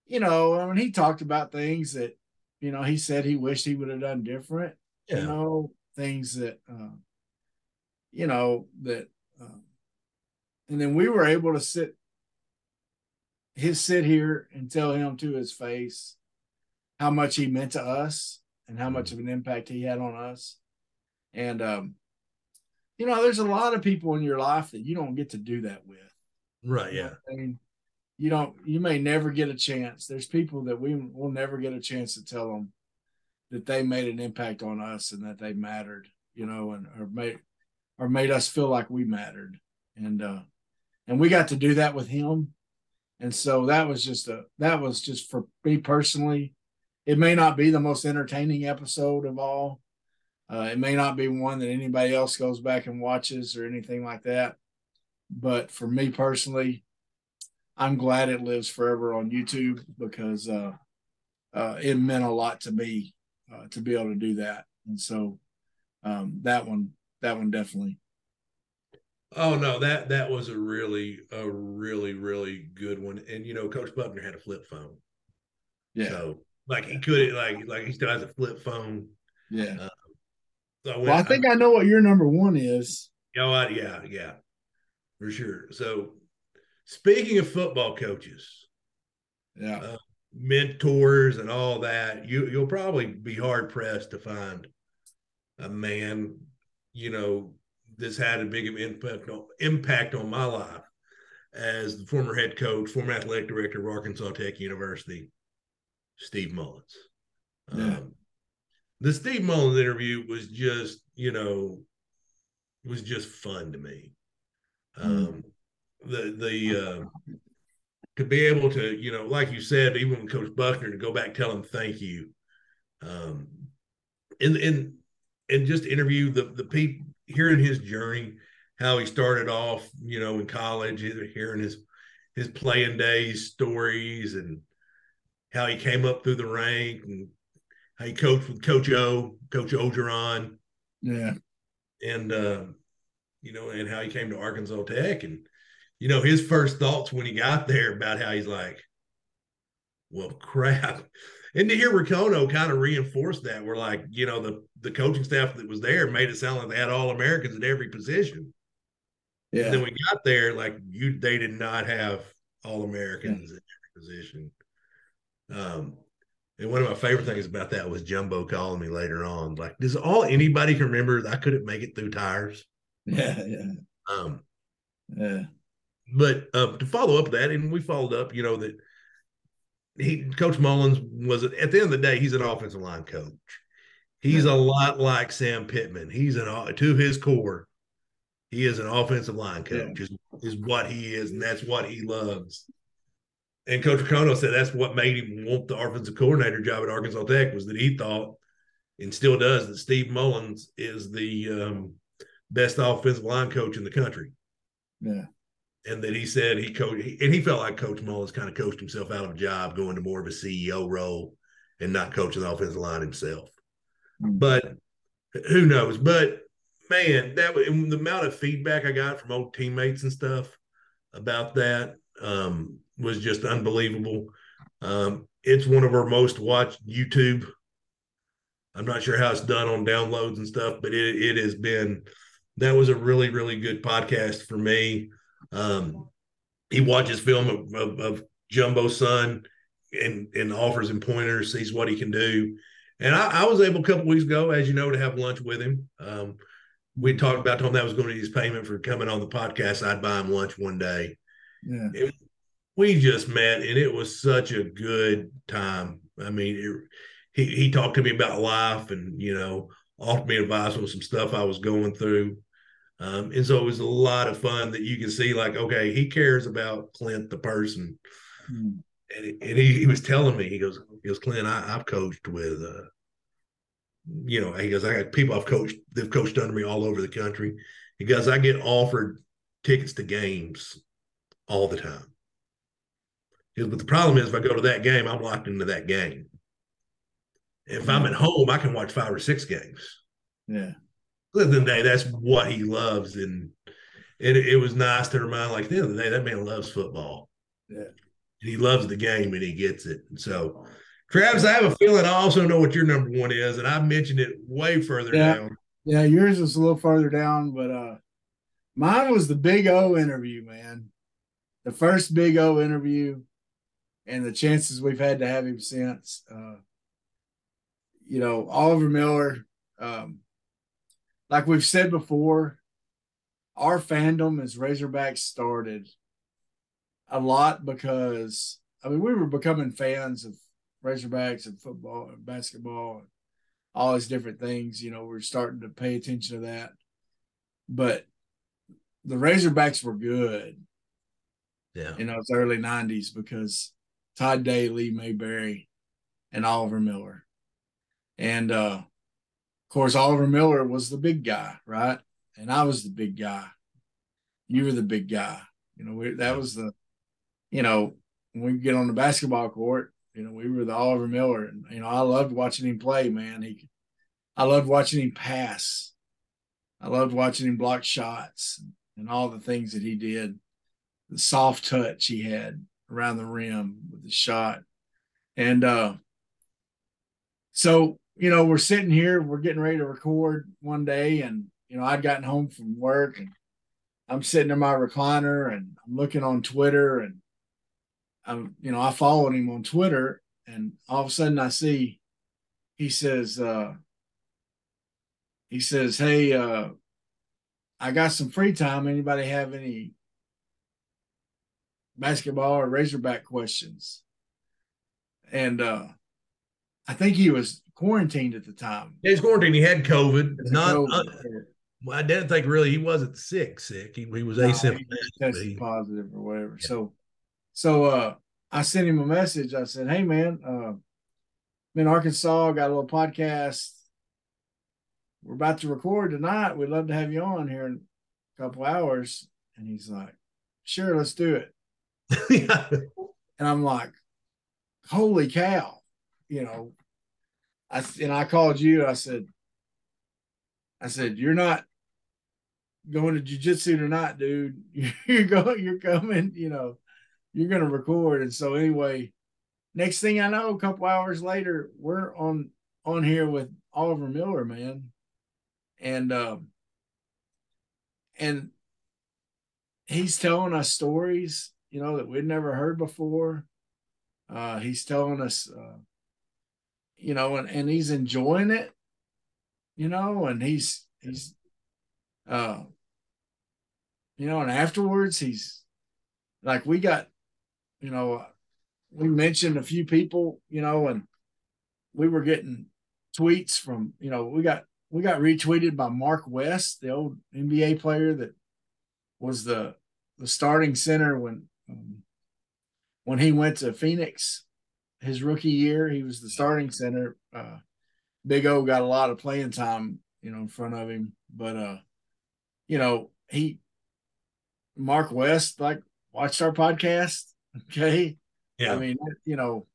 you know, I mean he talked about things that you know, he said he wished he would have done different, you know, things that uh you know, that um and then we were able to sit his sit here and tell him to his face how much he meant to us and how much of an impact he had on us. And um, you know, there's a lot of people in your life that you don't get to do that with. Right, You know yeah. I mean, you don't, you may never get a chance. There's people that we will never get a chance to tell them that they made an impact on us and that they mattered, you know, and or made or made us feel like we mattered. And uh and we got to do that with him. And so that was just a that was just for me personally. It may not be the most entertaining episode of all. Uh, it may not be one that anybody else goes back and watches or anything like that. But for me personally, I'm glad it lives forever on YouTube because uh, uh, it meant a lot to me uh, to be able to do that. And so um, that one, that one definitely. Oh no, that that was a really, a really, really good one. And you know, Coach Buckner had a flip phone. Yeah. So like he could like like he still has a flip phone. Yeah. Uh, so I well, I think I know what your number one is. You know what? Yeah, yeah, for sure. So, speaking of football coaches, Yeah. mentors, and all that, you you'll probably be hard pressed to find a man, you know, this had a big impact on impact on my life as the former head coach, former athletic director of Arkansas Tech University, Steve Mullins. Yeah. Um, the Steve Mullins interview was just, you know, was just fun to me. Um, the the uh, to be able to, you know, like you said, even with Coach Buckner, to go back and tell him thank you, um, and and and just interview the the people, hearing his journey, how he started off, you know, in college, hearing his his playing days stories and how he came up through the rank and how he coached with Coach O, Coach Orgeron, Yeah. and uh, you know, and how he came to Arkansas Tech, and you know, his first thoughts when he got there about how he's like, "Well, <laughs> crap," and to hear Racono kind of reinforce that, we're like, you know, the the coaching staff that was there made it sound like they had all Americans at every position, Yeah. and then we got there, like you, they did not have all Americans at every position. Um, and one of my favorite things about that was Jumbo calling me later on, like, does all anybody can remember I couldn't make it through tires? <laughs> Yeah. Yeah. Um, Yeah. but um, to follow up that, and we followed up, you know, that he Coach Mullins was at the end of the day, he's an offensive line coach. He's a lot like Sam Pittman. He's an to his core, he is an offensive line coach, is, is what he is, and that's what he loves. And Coach Kono said that's what made him want the offensive coordinator job at Arkansas Tech was that he thought, and still does, that Steve Mullins is the um, best offensive line coach in the country Yeah. And that he said he coached, and he felt like Coach Mullins kind of coached himself out of a job, going to more of a CEO role and not coaching the offensive line himself. Mm. But who knows? But man, that the amount of feedback I got from old teammates and stuff about that um, was just unbelievable. Um, it's one of our most watched YouTube. I'm not sure how it's done on downloads and stuff, but it, it has been that was a really really good podcast for me. Um, he watches film of, of, of Jumbo's son and and offers him pointers, sees what he can do. And I, I was able a couple weeks ago, as you know, to have lunch with him. Um, we talked about told him that was going to be his payment for coming on the podcast. I'd buy him lunch one day. Yeah. We just met, and it was such a good time. I mean, it, he he talked to me about life, and you know, offered me advice on some stuff I was going through. Um, and so it was a lot of fun that you can see, like, okay, he cares about Clint the person, Mm. and, and he, he was telling me, he goes, he goes, Clint, I, I've coached with, uh, you know, he goes, I got people I've coached, they've coached under me all over the country. He goes, I get offered tickets to games all the time. He goes, but the problem is, if I go to that game, I'm locked into that game. If I'm at home, I can watch five or six games. Yeah. At the end of the day, that's what he loves, and it, it was nice to remind, like, at the end of the day, that man loves football. Yeah. And he loves the game, and he gets it. And so, Travis, I have a feeling I also know what your number one is, and I mentioned it way further Yeah. down. Yeah, yours was a little further down, but uh mine was the Big O interview, man. The first Big O interview and the chances we've had to have him since. Uh you know, Oliver Miller, um, like we've said before, our fandom as Razorbacks started a lot because I mean we were becoming fans of Razorbacks and football and basketball and all these different things. You know, we're starting to pay attention to that. But the Razorbacks were good Yeah. in those early 90s because Todd Day, Lee Mayberry, and Oliver Miller. And uh, course, Oliver Miller was the big guy, right? And I was the big guy. You were the big guy. You know, we, that was the, you know, when we get on the basketball court, you know, we were the Oliver Miller, and you know, I loved watching him play. Man, he, I loved watching him pass. I loved watching him block shots and all the things that he did. The soft touch he had around the rim with the shot, and uh, so you know, we're sitting here, we're getting ready to record one day, and you know, I'd gotten home from work and I'm sitting in my recliner and I'm looking on Twitter and I'm, you know, I followed him on Twitter and all of a sudden I see he says, uh, he says, Hey, uh, I got some free time. Anybody have any basketball or Razorback questions? And uh, I think he was quarantined at the time. Yeah, he's quarantined. He had COVID. Not, COVID. uh, well, I didn't think really he wasn't sick. Sick. He, he was No, asymptomatic. but tested positive or whatever. Yeah. So, so uh, I sent him a message. I said, "Hey, man, uh, I'm in Arkansas. Got a little podcast. We're about to record tonight. We'd love to have you on here in a couple hours." And he's like, "Sure, let's do it." <laughs> yeah. And I'm like, "Holy cow!" You know, I and I called you. I said, "I said you're not." going to jujitsu tonight, dude. <laughs> You're going, you're coming, you know, you're gonna record. And so anyway, next thing I know, a couple hours later, we're on on here with Oliver Miller, man. And um and he's telling us stories, you know, that we'd never heard before. Uh he's telling us uh you know, and, and he's enjoying it, you know, and he's he's uh you know and afterwards he's like we got you know we mentioned a few people you know and we were getting tweets from you know we got we got retweeted by mark west the old nba player that was the the starting center when um, when he went to phoenix his rookie year he was the starting center uh big o got a lot of playing time you know in front of him but uh you know, he Mark West like watched our podcast. <laughs> Okay. Yeah. I mean, you know,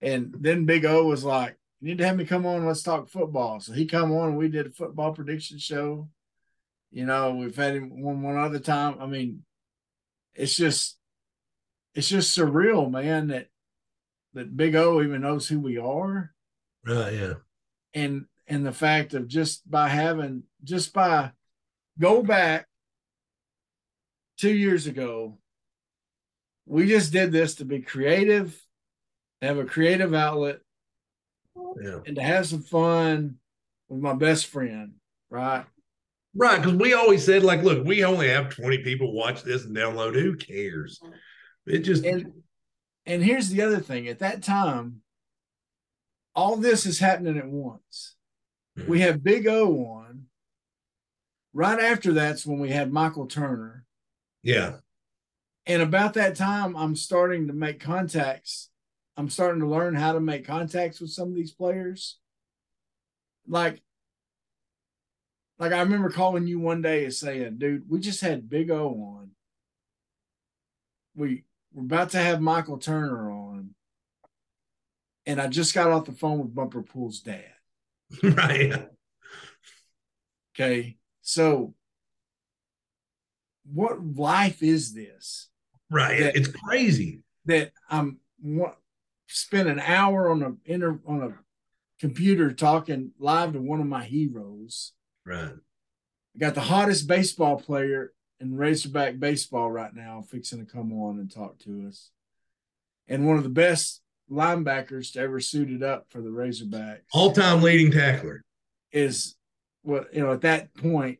and then Big O was like, You need to have me come on, let's talk football. So he come on we did a football prediction show. You know, we've had him one one other time. I mean, it's just it's just surreal, man, that that Big O even knows who we are Right. Yeah. and and the fact of just by having just by go back two years ago we just did this to be creative have a creative outlet Yeah. and to have some fun with my best friend right Right. Because we always said, like, look, we only have 20 people watch this and download. Who cares? It just, and and here's the other thing. At that time all this is happening at once. Hmm. We have big o on. Right after that's when we had michael turner. Yeah. and about that time i'm starting to make contacts. I'm starting to learn how to make contacts with some of these players. Like like i remember calling you one day and saying dude we just had big o on. We we're about to have michael turner on and i just got off the phone with bumper pool's dad <laughs> right. Okay so what life is this Right. Yeah. It's crazy. that I'm wa- spend an hour on a inter, on a computer talking live to one of my heroes. Right. I got the hottest baseball player in Razorback baseball right now, fixing to come on and talk to us, and one of the best linebackers to ever suited up for the Razorbacks All time leading tackler. is what you know at that point.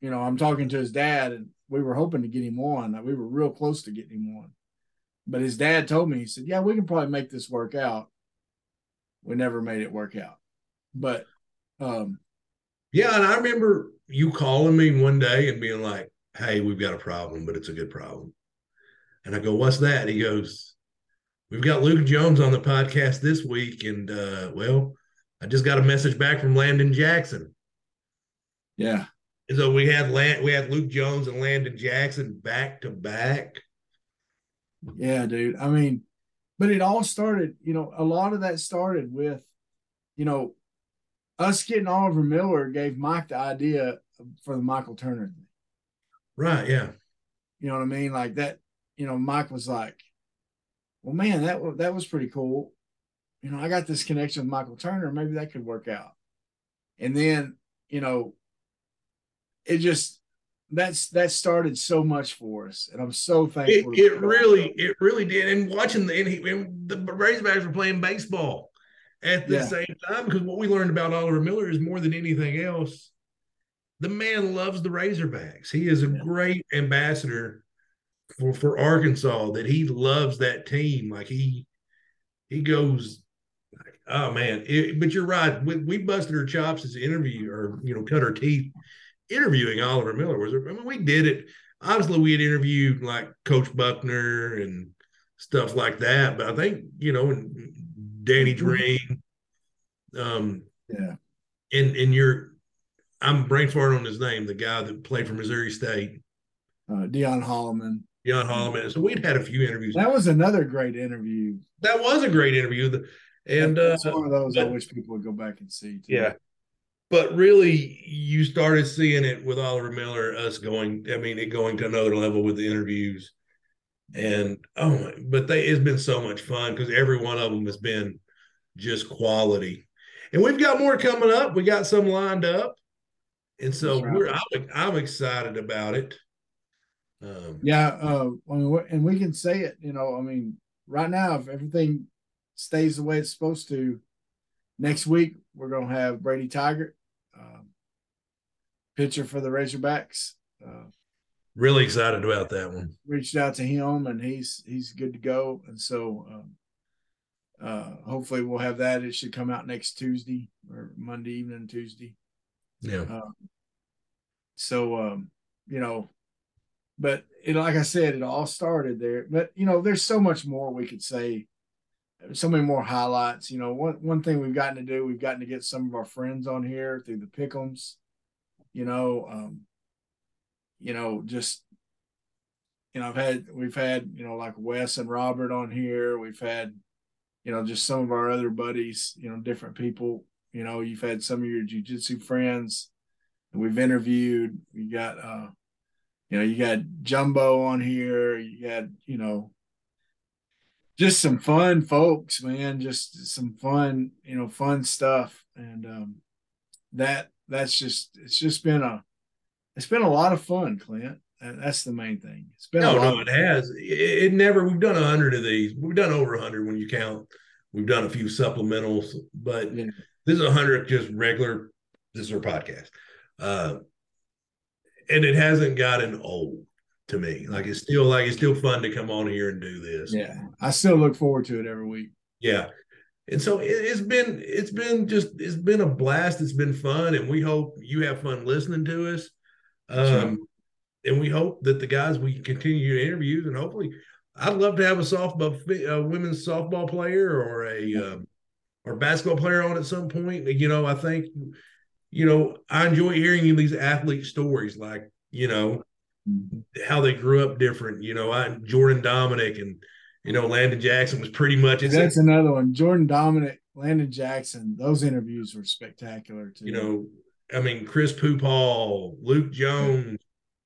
You know, I'm talking to his dad, and we were hoping to get him on. We were real close to getting him on, but his dad told me he said, "Yeah, we can probably make this work out." We never made it work out, but um, Yeah. And I remember you calling me one day and being like, hey, we've got a problem, but it's a good problem. And I go, what's that? And he goes, we've got Luke Jones on the podcast this week. And, uh, well, I just got a message back from Landon Jackson. yeah, And so we had Land, we had Luke Jones and Landon Jackson back to back. Yeah, dude. I mean, but it all started, you know, a lot of that started with, you know, us getting Oliver Miller gave Mike the idea for the Michael Turner thing. Right. Yeah. You know what I mean? Like that, you know, Mike was like, well, man, that was that was pretty cool. You know, I got this connection with Michael Turner. Maybe that could work out. And then, you know, it just that's that started so much for us, and I'm so thankful. It, it really, it really did. And watching the and, he, and the Razorbacks were playing baseball at the Yeah. same time because what we learned about Oliver Miller is more than anything else. The man loves the Razorbacks. He is a great ambassador for for Arkansas. That he loves that team. Like he he goes. like, Oh man! It- but you're right. We, we busted our chops as an interview, or you know, cut our teeth interviewing Oliver Miller. Was I mean, we did it. Obviously, we had interviewed like Coach Buckner and stuff like that. But I think you know, and Danny Drain, um, yeah, and and you're, I'm brain farting on his name, the guy that played for Missouri State, uh, Dion Holloman. Jan Holloman. So we'd had a few interviews. That was another great interview. That was a great interview. The- And uh, that's one of those I wish people would go back and see. Too. Yeah. But really, you started seeing it with Oliver Miller, us going, I mean, it going to another level with the interviews. And oh my, but they it's been so much fun because every one of them has been just quality. And we've got more coming up. We got some lined up. And so we're I'm, I'm excited about it. Um, Yeah, uh, I mean, and we can say it. You know, I mean, right now, if everything stays the way it's supposed to, next week we're gonna have Brady Tygart, um, pitcher for the Razorbacks. Uh, really excited about that one. reached out to him, and he's he's good to go. And so, um, uh, hopefully, we'll have that. It should come out next Tuesday or Monday evening, Tuesday. Yeah. So, um, you know, but it, like I said, it all started there. But you know, there's so much more we could say. So many more highlights. You know, one one thing we've gotten to do, we've gotten to get some of our friends on here through the Pickums. You know, um, you know, just you know, I've had we've had you know like Wes and Robert on here. We've had you know just some of our other buddies. You know, different people. You know, you've had some of your jujitsu friends we've interviewed. You got uh you know, you got Jumbo on here, you got, you know, just some fun folks, man, just some fun, you know, fun stuff. And um that that's just it's just been a it's been a lot of fun, Clint. And that's the main thing. It's been a No, no, it has. It, it never. We've done a hundred of these. We've done over a hundred when you count. We've done a few supplementals, but Yeah. This is a hundred just regular. This is our podcast, uh, and it hasn't gotten old to me. Like it's still like it's still fun to come on here and do this. yeah. I still look forward to it every week. Yeah. And so it, it's been it's been just it's been a blast. It's been fun, and we hope you have fun listening to us. Um, and we hope that the guys we continue to interviews, and hopefully, I'd love to have a softball a women's softball player or a um, or basketball player on at some point. You know, I think you know I enjoy hearing these athlete stories, like you know how they grew up different. You know, I Jordan Domineck and you know Landon Jackson was pretty much That's another one. Jordan Domineck, Landon Jackson, those interviews were spectacular too. you know, I mean, Chris Poopall, Luke Jones,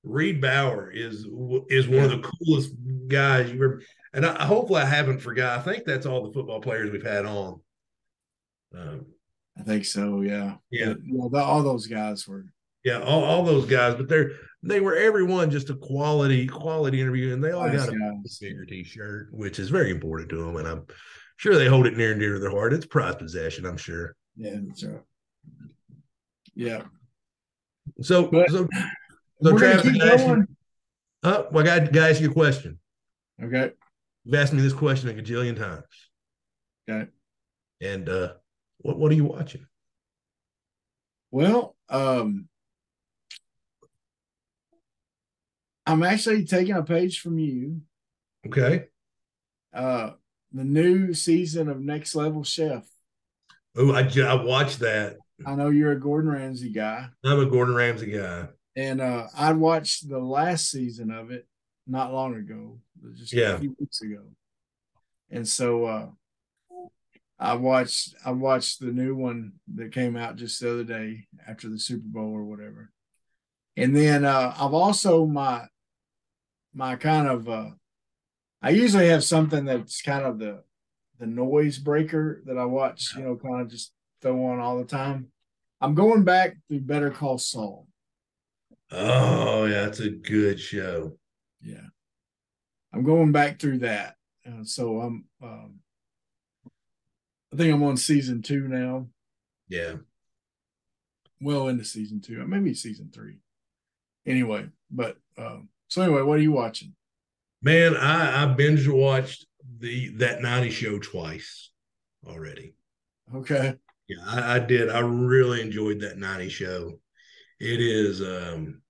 Reed Bauer is is one of the coolest guys you ever. And I, hopefully, I haven't forgot. I think that's all the football players we've had on. Um, I think so. Yeah. Yeah. Well, the, all those guys were. yeah, all, all those guys, but they're they were everyone just a quality quality interview, and they all Nice got a bigger T-shirt, which is very important to them, and I'm sure they hold it near and dear to their heart. It's prized possession, I'm sure. Yeah, right. Yeah. So, But- so, so Travis, keep you- going. uh, well, I got to ask you a question. Okay. You've asked me this question a gajillion times. Okay. And uh what what are you watching? Well, um, I'm actually taking a page from you. Okay. Uh, the new season of Next Level Chef. Oh, I, I watched that. I know you're a Gordon Ramsay guy, I'm a Gordon Ramsay guy. and uh, I watched the last season of it not long ago. just Yeah. a few weeks ago. And so uh I watched I watched the new one that came out just the other day after the Super Bowl or whatever. And then uh I've also my my kind of uh I usually have something that's kind of the the noise breaker that I watch, you know, kind of just throw on all the time. I'm going back to Better Call Saul. Oh, yeah, that's a good show. Yeah. I'm going back through that. Uh, so I'm um I think I'm on season two now. Yeah. Well into season two, maybe season three. Anyway, but um so anyway, what are you watching? Man, I, I binge watched the that 90 show twice already. Okay. Yeah, I, I did. I really enjoyed that 90 show. It is um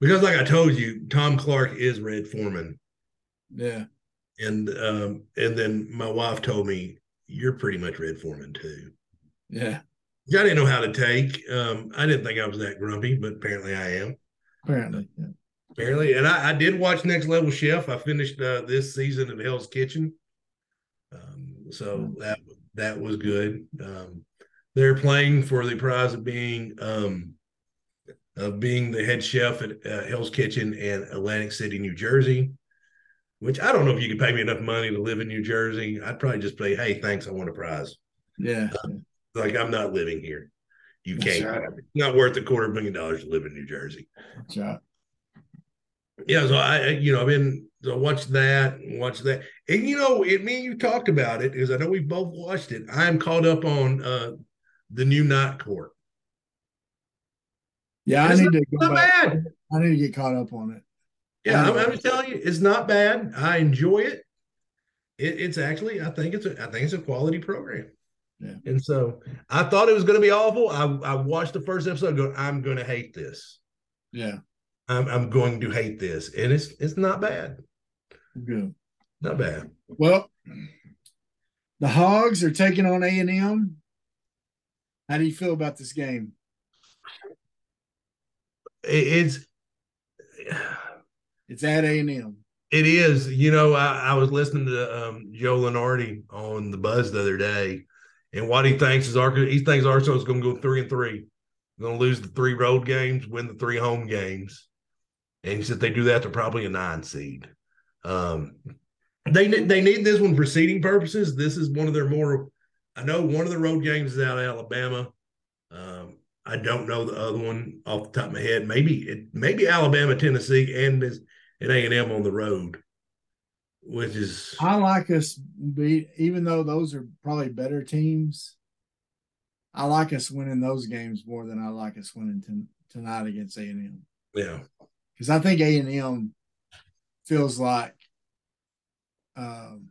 because like I told you, Tom Clark is Red Foreman. Yeah. And um and then my wife told me you're pretty much Red Foreman too. Yeah. I didn't know how to take. Um, I didn't think I was that grumpy, but apparently I am. Apparently. Yeah. Apparently, and I, I did watch Next Level Chef. I finished uh, this season of Hell's Kitchen, um, so that that was good. Um, they're playing for the prize of being um, of being the head chef at uh, Hell's Kitchen in Atlantic City, New Jersey. Which I don't know if you could pay me enough money to live in New Jersey. I'd probably just say, "Hey, thanks, I want a prize." Yeah. Like I'm not living here. You can't. right. It's not worth a quarter million dollars to live in New Jersey. Right. Yeah, so I, you know, I've been so watch that, watch that, and you know, it me and you talked about it because I know we both watched it. I'm caught up on uh the new Night Court. Yeah, I need to go back. bad. I need to get caught up on it. Yeah, I'm, I'm just telling you, it's not bad. I enjoy it. it. It's actually, I think it's a, I think it's a quality program. Yeah. And so I thought it was going to be awful. I I watched the first episode. Going, I'm going to hate this. Yeah. I'm I'm going to hate this, and it's it's not bad. Good. Not bad. Well, the Hogs are taking on A and M. How do you feel about this game? It, it's It's at A and M. It is. You know, I, I was listening to um, Joe Lunardi on the Buzz the other day, and what he thinks is Arkansas. He thinks Arkansas is going to go three and three, going to lose the three road games, win the three home games, and he said they do that, they're probably a nine seed. Um, they they need this one for seeding purposes. This is one of their more. I know one of the road games is out of Alabama. Um, I don't know the other one off the top of my head. Maybe it maybe Alabama, Tennessee, and and A and M on the road, which is I like us be even though those are probably better teams. I like us winning those games more than I like us winning ton- tonight against A and M yeah because I think A and M feels like um,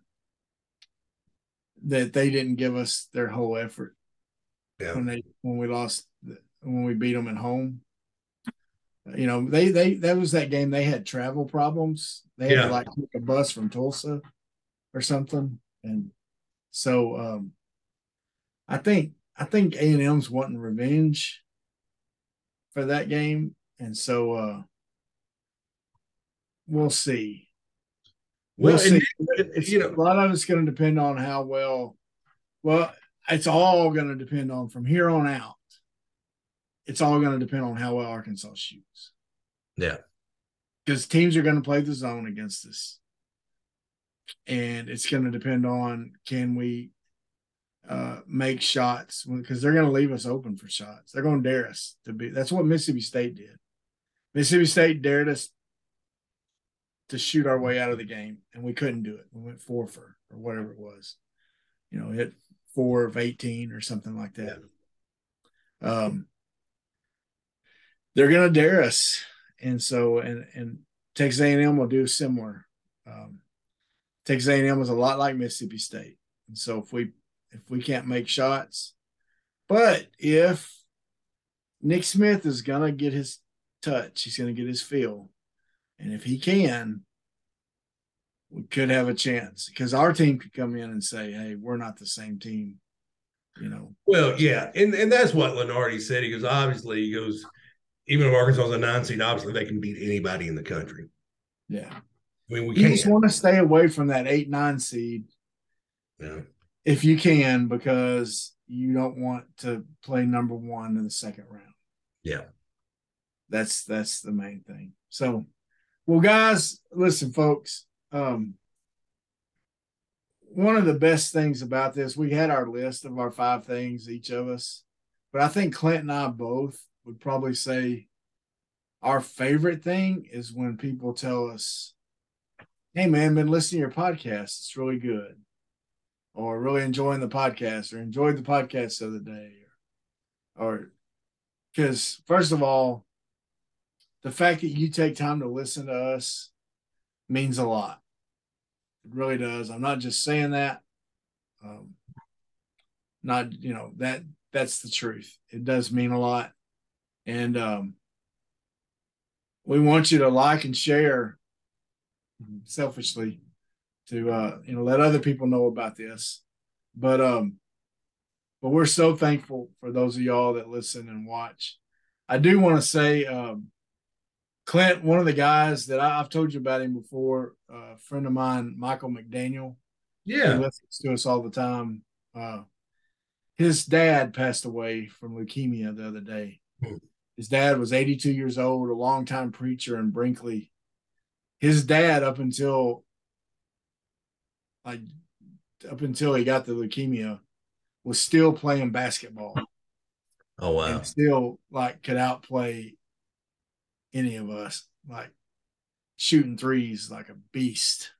that they didn't give us their whole effort yeah when they when we lost when we beat them at home. You know, they they that was that game they had travel problems. They had Yeah. to like take a bus from Tulsa or something. And so um I think I think A and M's wanting revenge for that game. And so uh we'll see. We'll Well, see. you know- a lot of it's going to depend on how well. Well, it's all going to depend on from here on out. It's all going to depend on how well Arkansas shoots. Yeah. because teams are going to play the zone against us, and it's going to depend on can we uh, make shots because they're going to leave us open for shots. They're going to dare us to be. That's what Mississippi State did. Mississippi State dared us to shoot our way out of the game, and we couldn't do it. We went four for or whatever it was, you know, hit four of eighteen or something like that. Um, they're gonna dare us, and so and and Texas A and M will do similar. Um, Texas A and M was a lot like Mississippi State, and so if we if we can't make shots, but if Nick Smith is gonna get his touch, he's gonna get his feel, and if he can, we could have a chance because our team could come in and say, "Hey, we're not the same team," you know. Well, yeah, and and that's what Lunardi said. He goes, obviously, he goes, even if Arkansas is a nine seed, obviously they can beat anybody in the country. Yeah. I mean, we you can't. just want to stay away from that eight nine seed yeah. if you can because you don't want to play number one in the second round. Yeah. That's that's the main thing. So, well, guys, listen, folks. Um, one of the best things about this, we had our list of our five things, each of us, but I think Clint and I both would probably say our favorite thing is when people tell us, "Hey, man, been listening to your podcast. It's really good." or really enjoying the podcast or enjoyed the podcast the other day or or because first of all the fact that you take time to listen to us means a lot. It really does. I'm not just saying that. Um not you know that that's the truth. It does mean a lot and um we want you to like and share selfishly to uh you know let other people know about this. But um but we're so thankful for those of y'all that listen and watch. I do want to say um clint one of the guys that I, have told you about him before uh, a friend of mine michael mcdaniel. Yeah. he listens to us all the time. Uh his dad passed away from leukemia the other day. Hmm. His dad was 82 years old a longtime preacher in brinkley his dad up until like up until he got the leukemia, was still playing basketball Oh wow. and still like could outplay any of us, like shooting threes like a beast.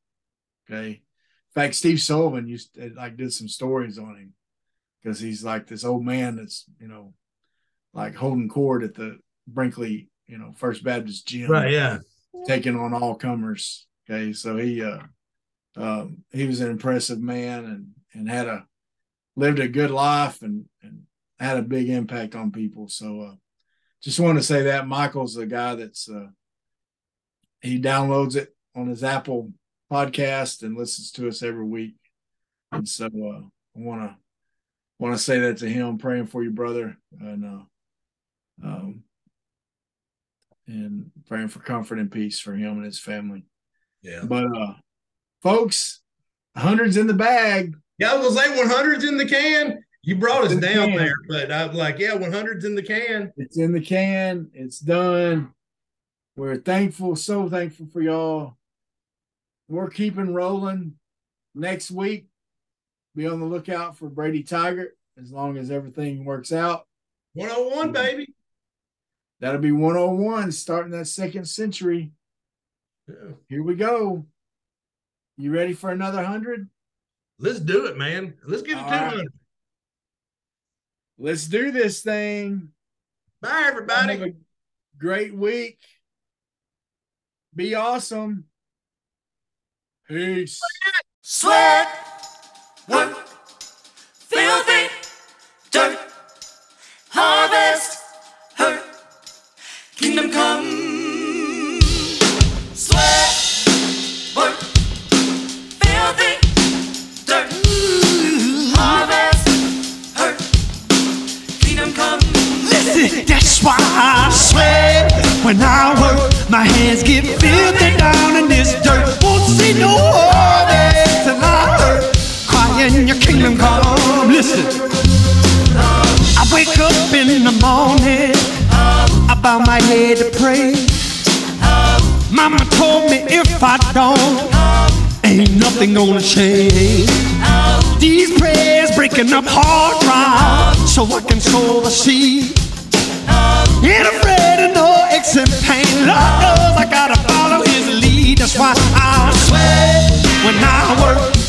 Okay. In fact, Steve Sullivan used to, like did some stories on him because he's like this old man that's, you know, like holding court at the Brinkley, you know, First Baptist gym Right. Yeah. taking on all comers. Okay, so he uh, um, he was an impressive man and and had a lived a good life and and had a big impact on people. So uh, just want to say that Michael's the guy that's uh, he downloads it on his Apple podcast and listens to us every week. And so uh, I want to want to say that to him, praying for you, brother, and uh, um, and praying for comfort and peace for him and his family. Yeah. But uh folks, hundreds in the bag. Yeah, I was gonna say 100's in the can. You brought us down can. there, but I was like, yeah, 100's in the can. It's in the can. It's done. We're thankful, so thankful for y'all. We're keeping rolling. Next week, be on the lookout for Brady Tygart as long as everything works out. 101, baby. That'll be 101 starting that second century. Yeah. Here we go. You ready for another 100? Let's do it, man. Let's get to All right. 200. Let's do this thing. Bye, Have everybody. a great week. Be awesome. Peace. Sweat, work, filthy, dirt, harvest, hurt, come. Sweat, work, kingdom come. Listen, that's why I sweat when I work. My hands get filthy down in this dirt. Won't see no I hurt. Crying your kingdom come. Listen, I wake up in the morning. Bow my head to pray. Mama told me if I don't, ain't nothing gonna change. These prayers breaking up hard ground so I can sow the seed. Ain't afraid of no aches pain. Lord knows I gotta follow his lead. That's why I sweat when I work.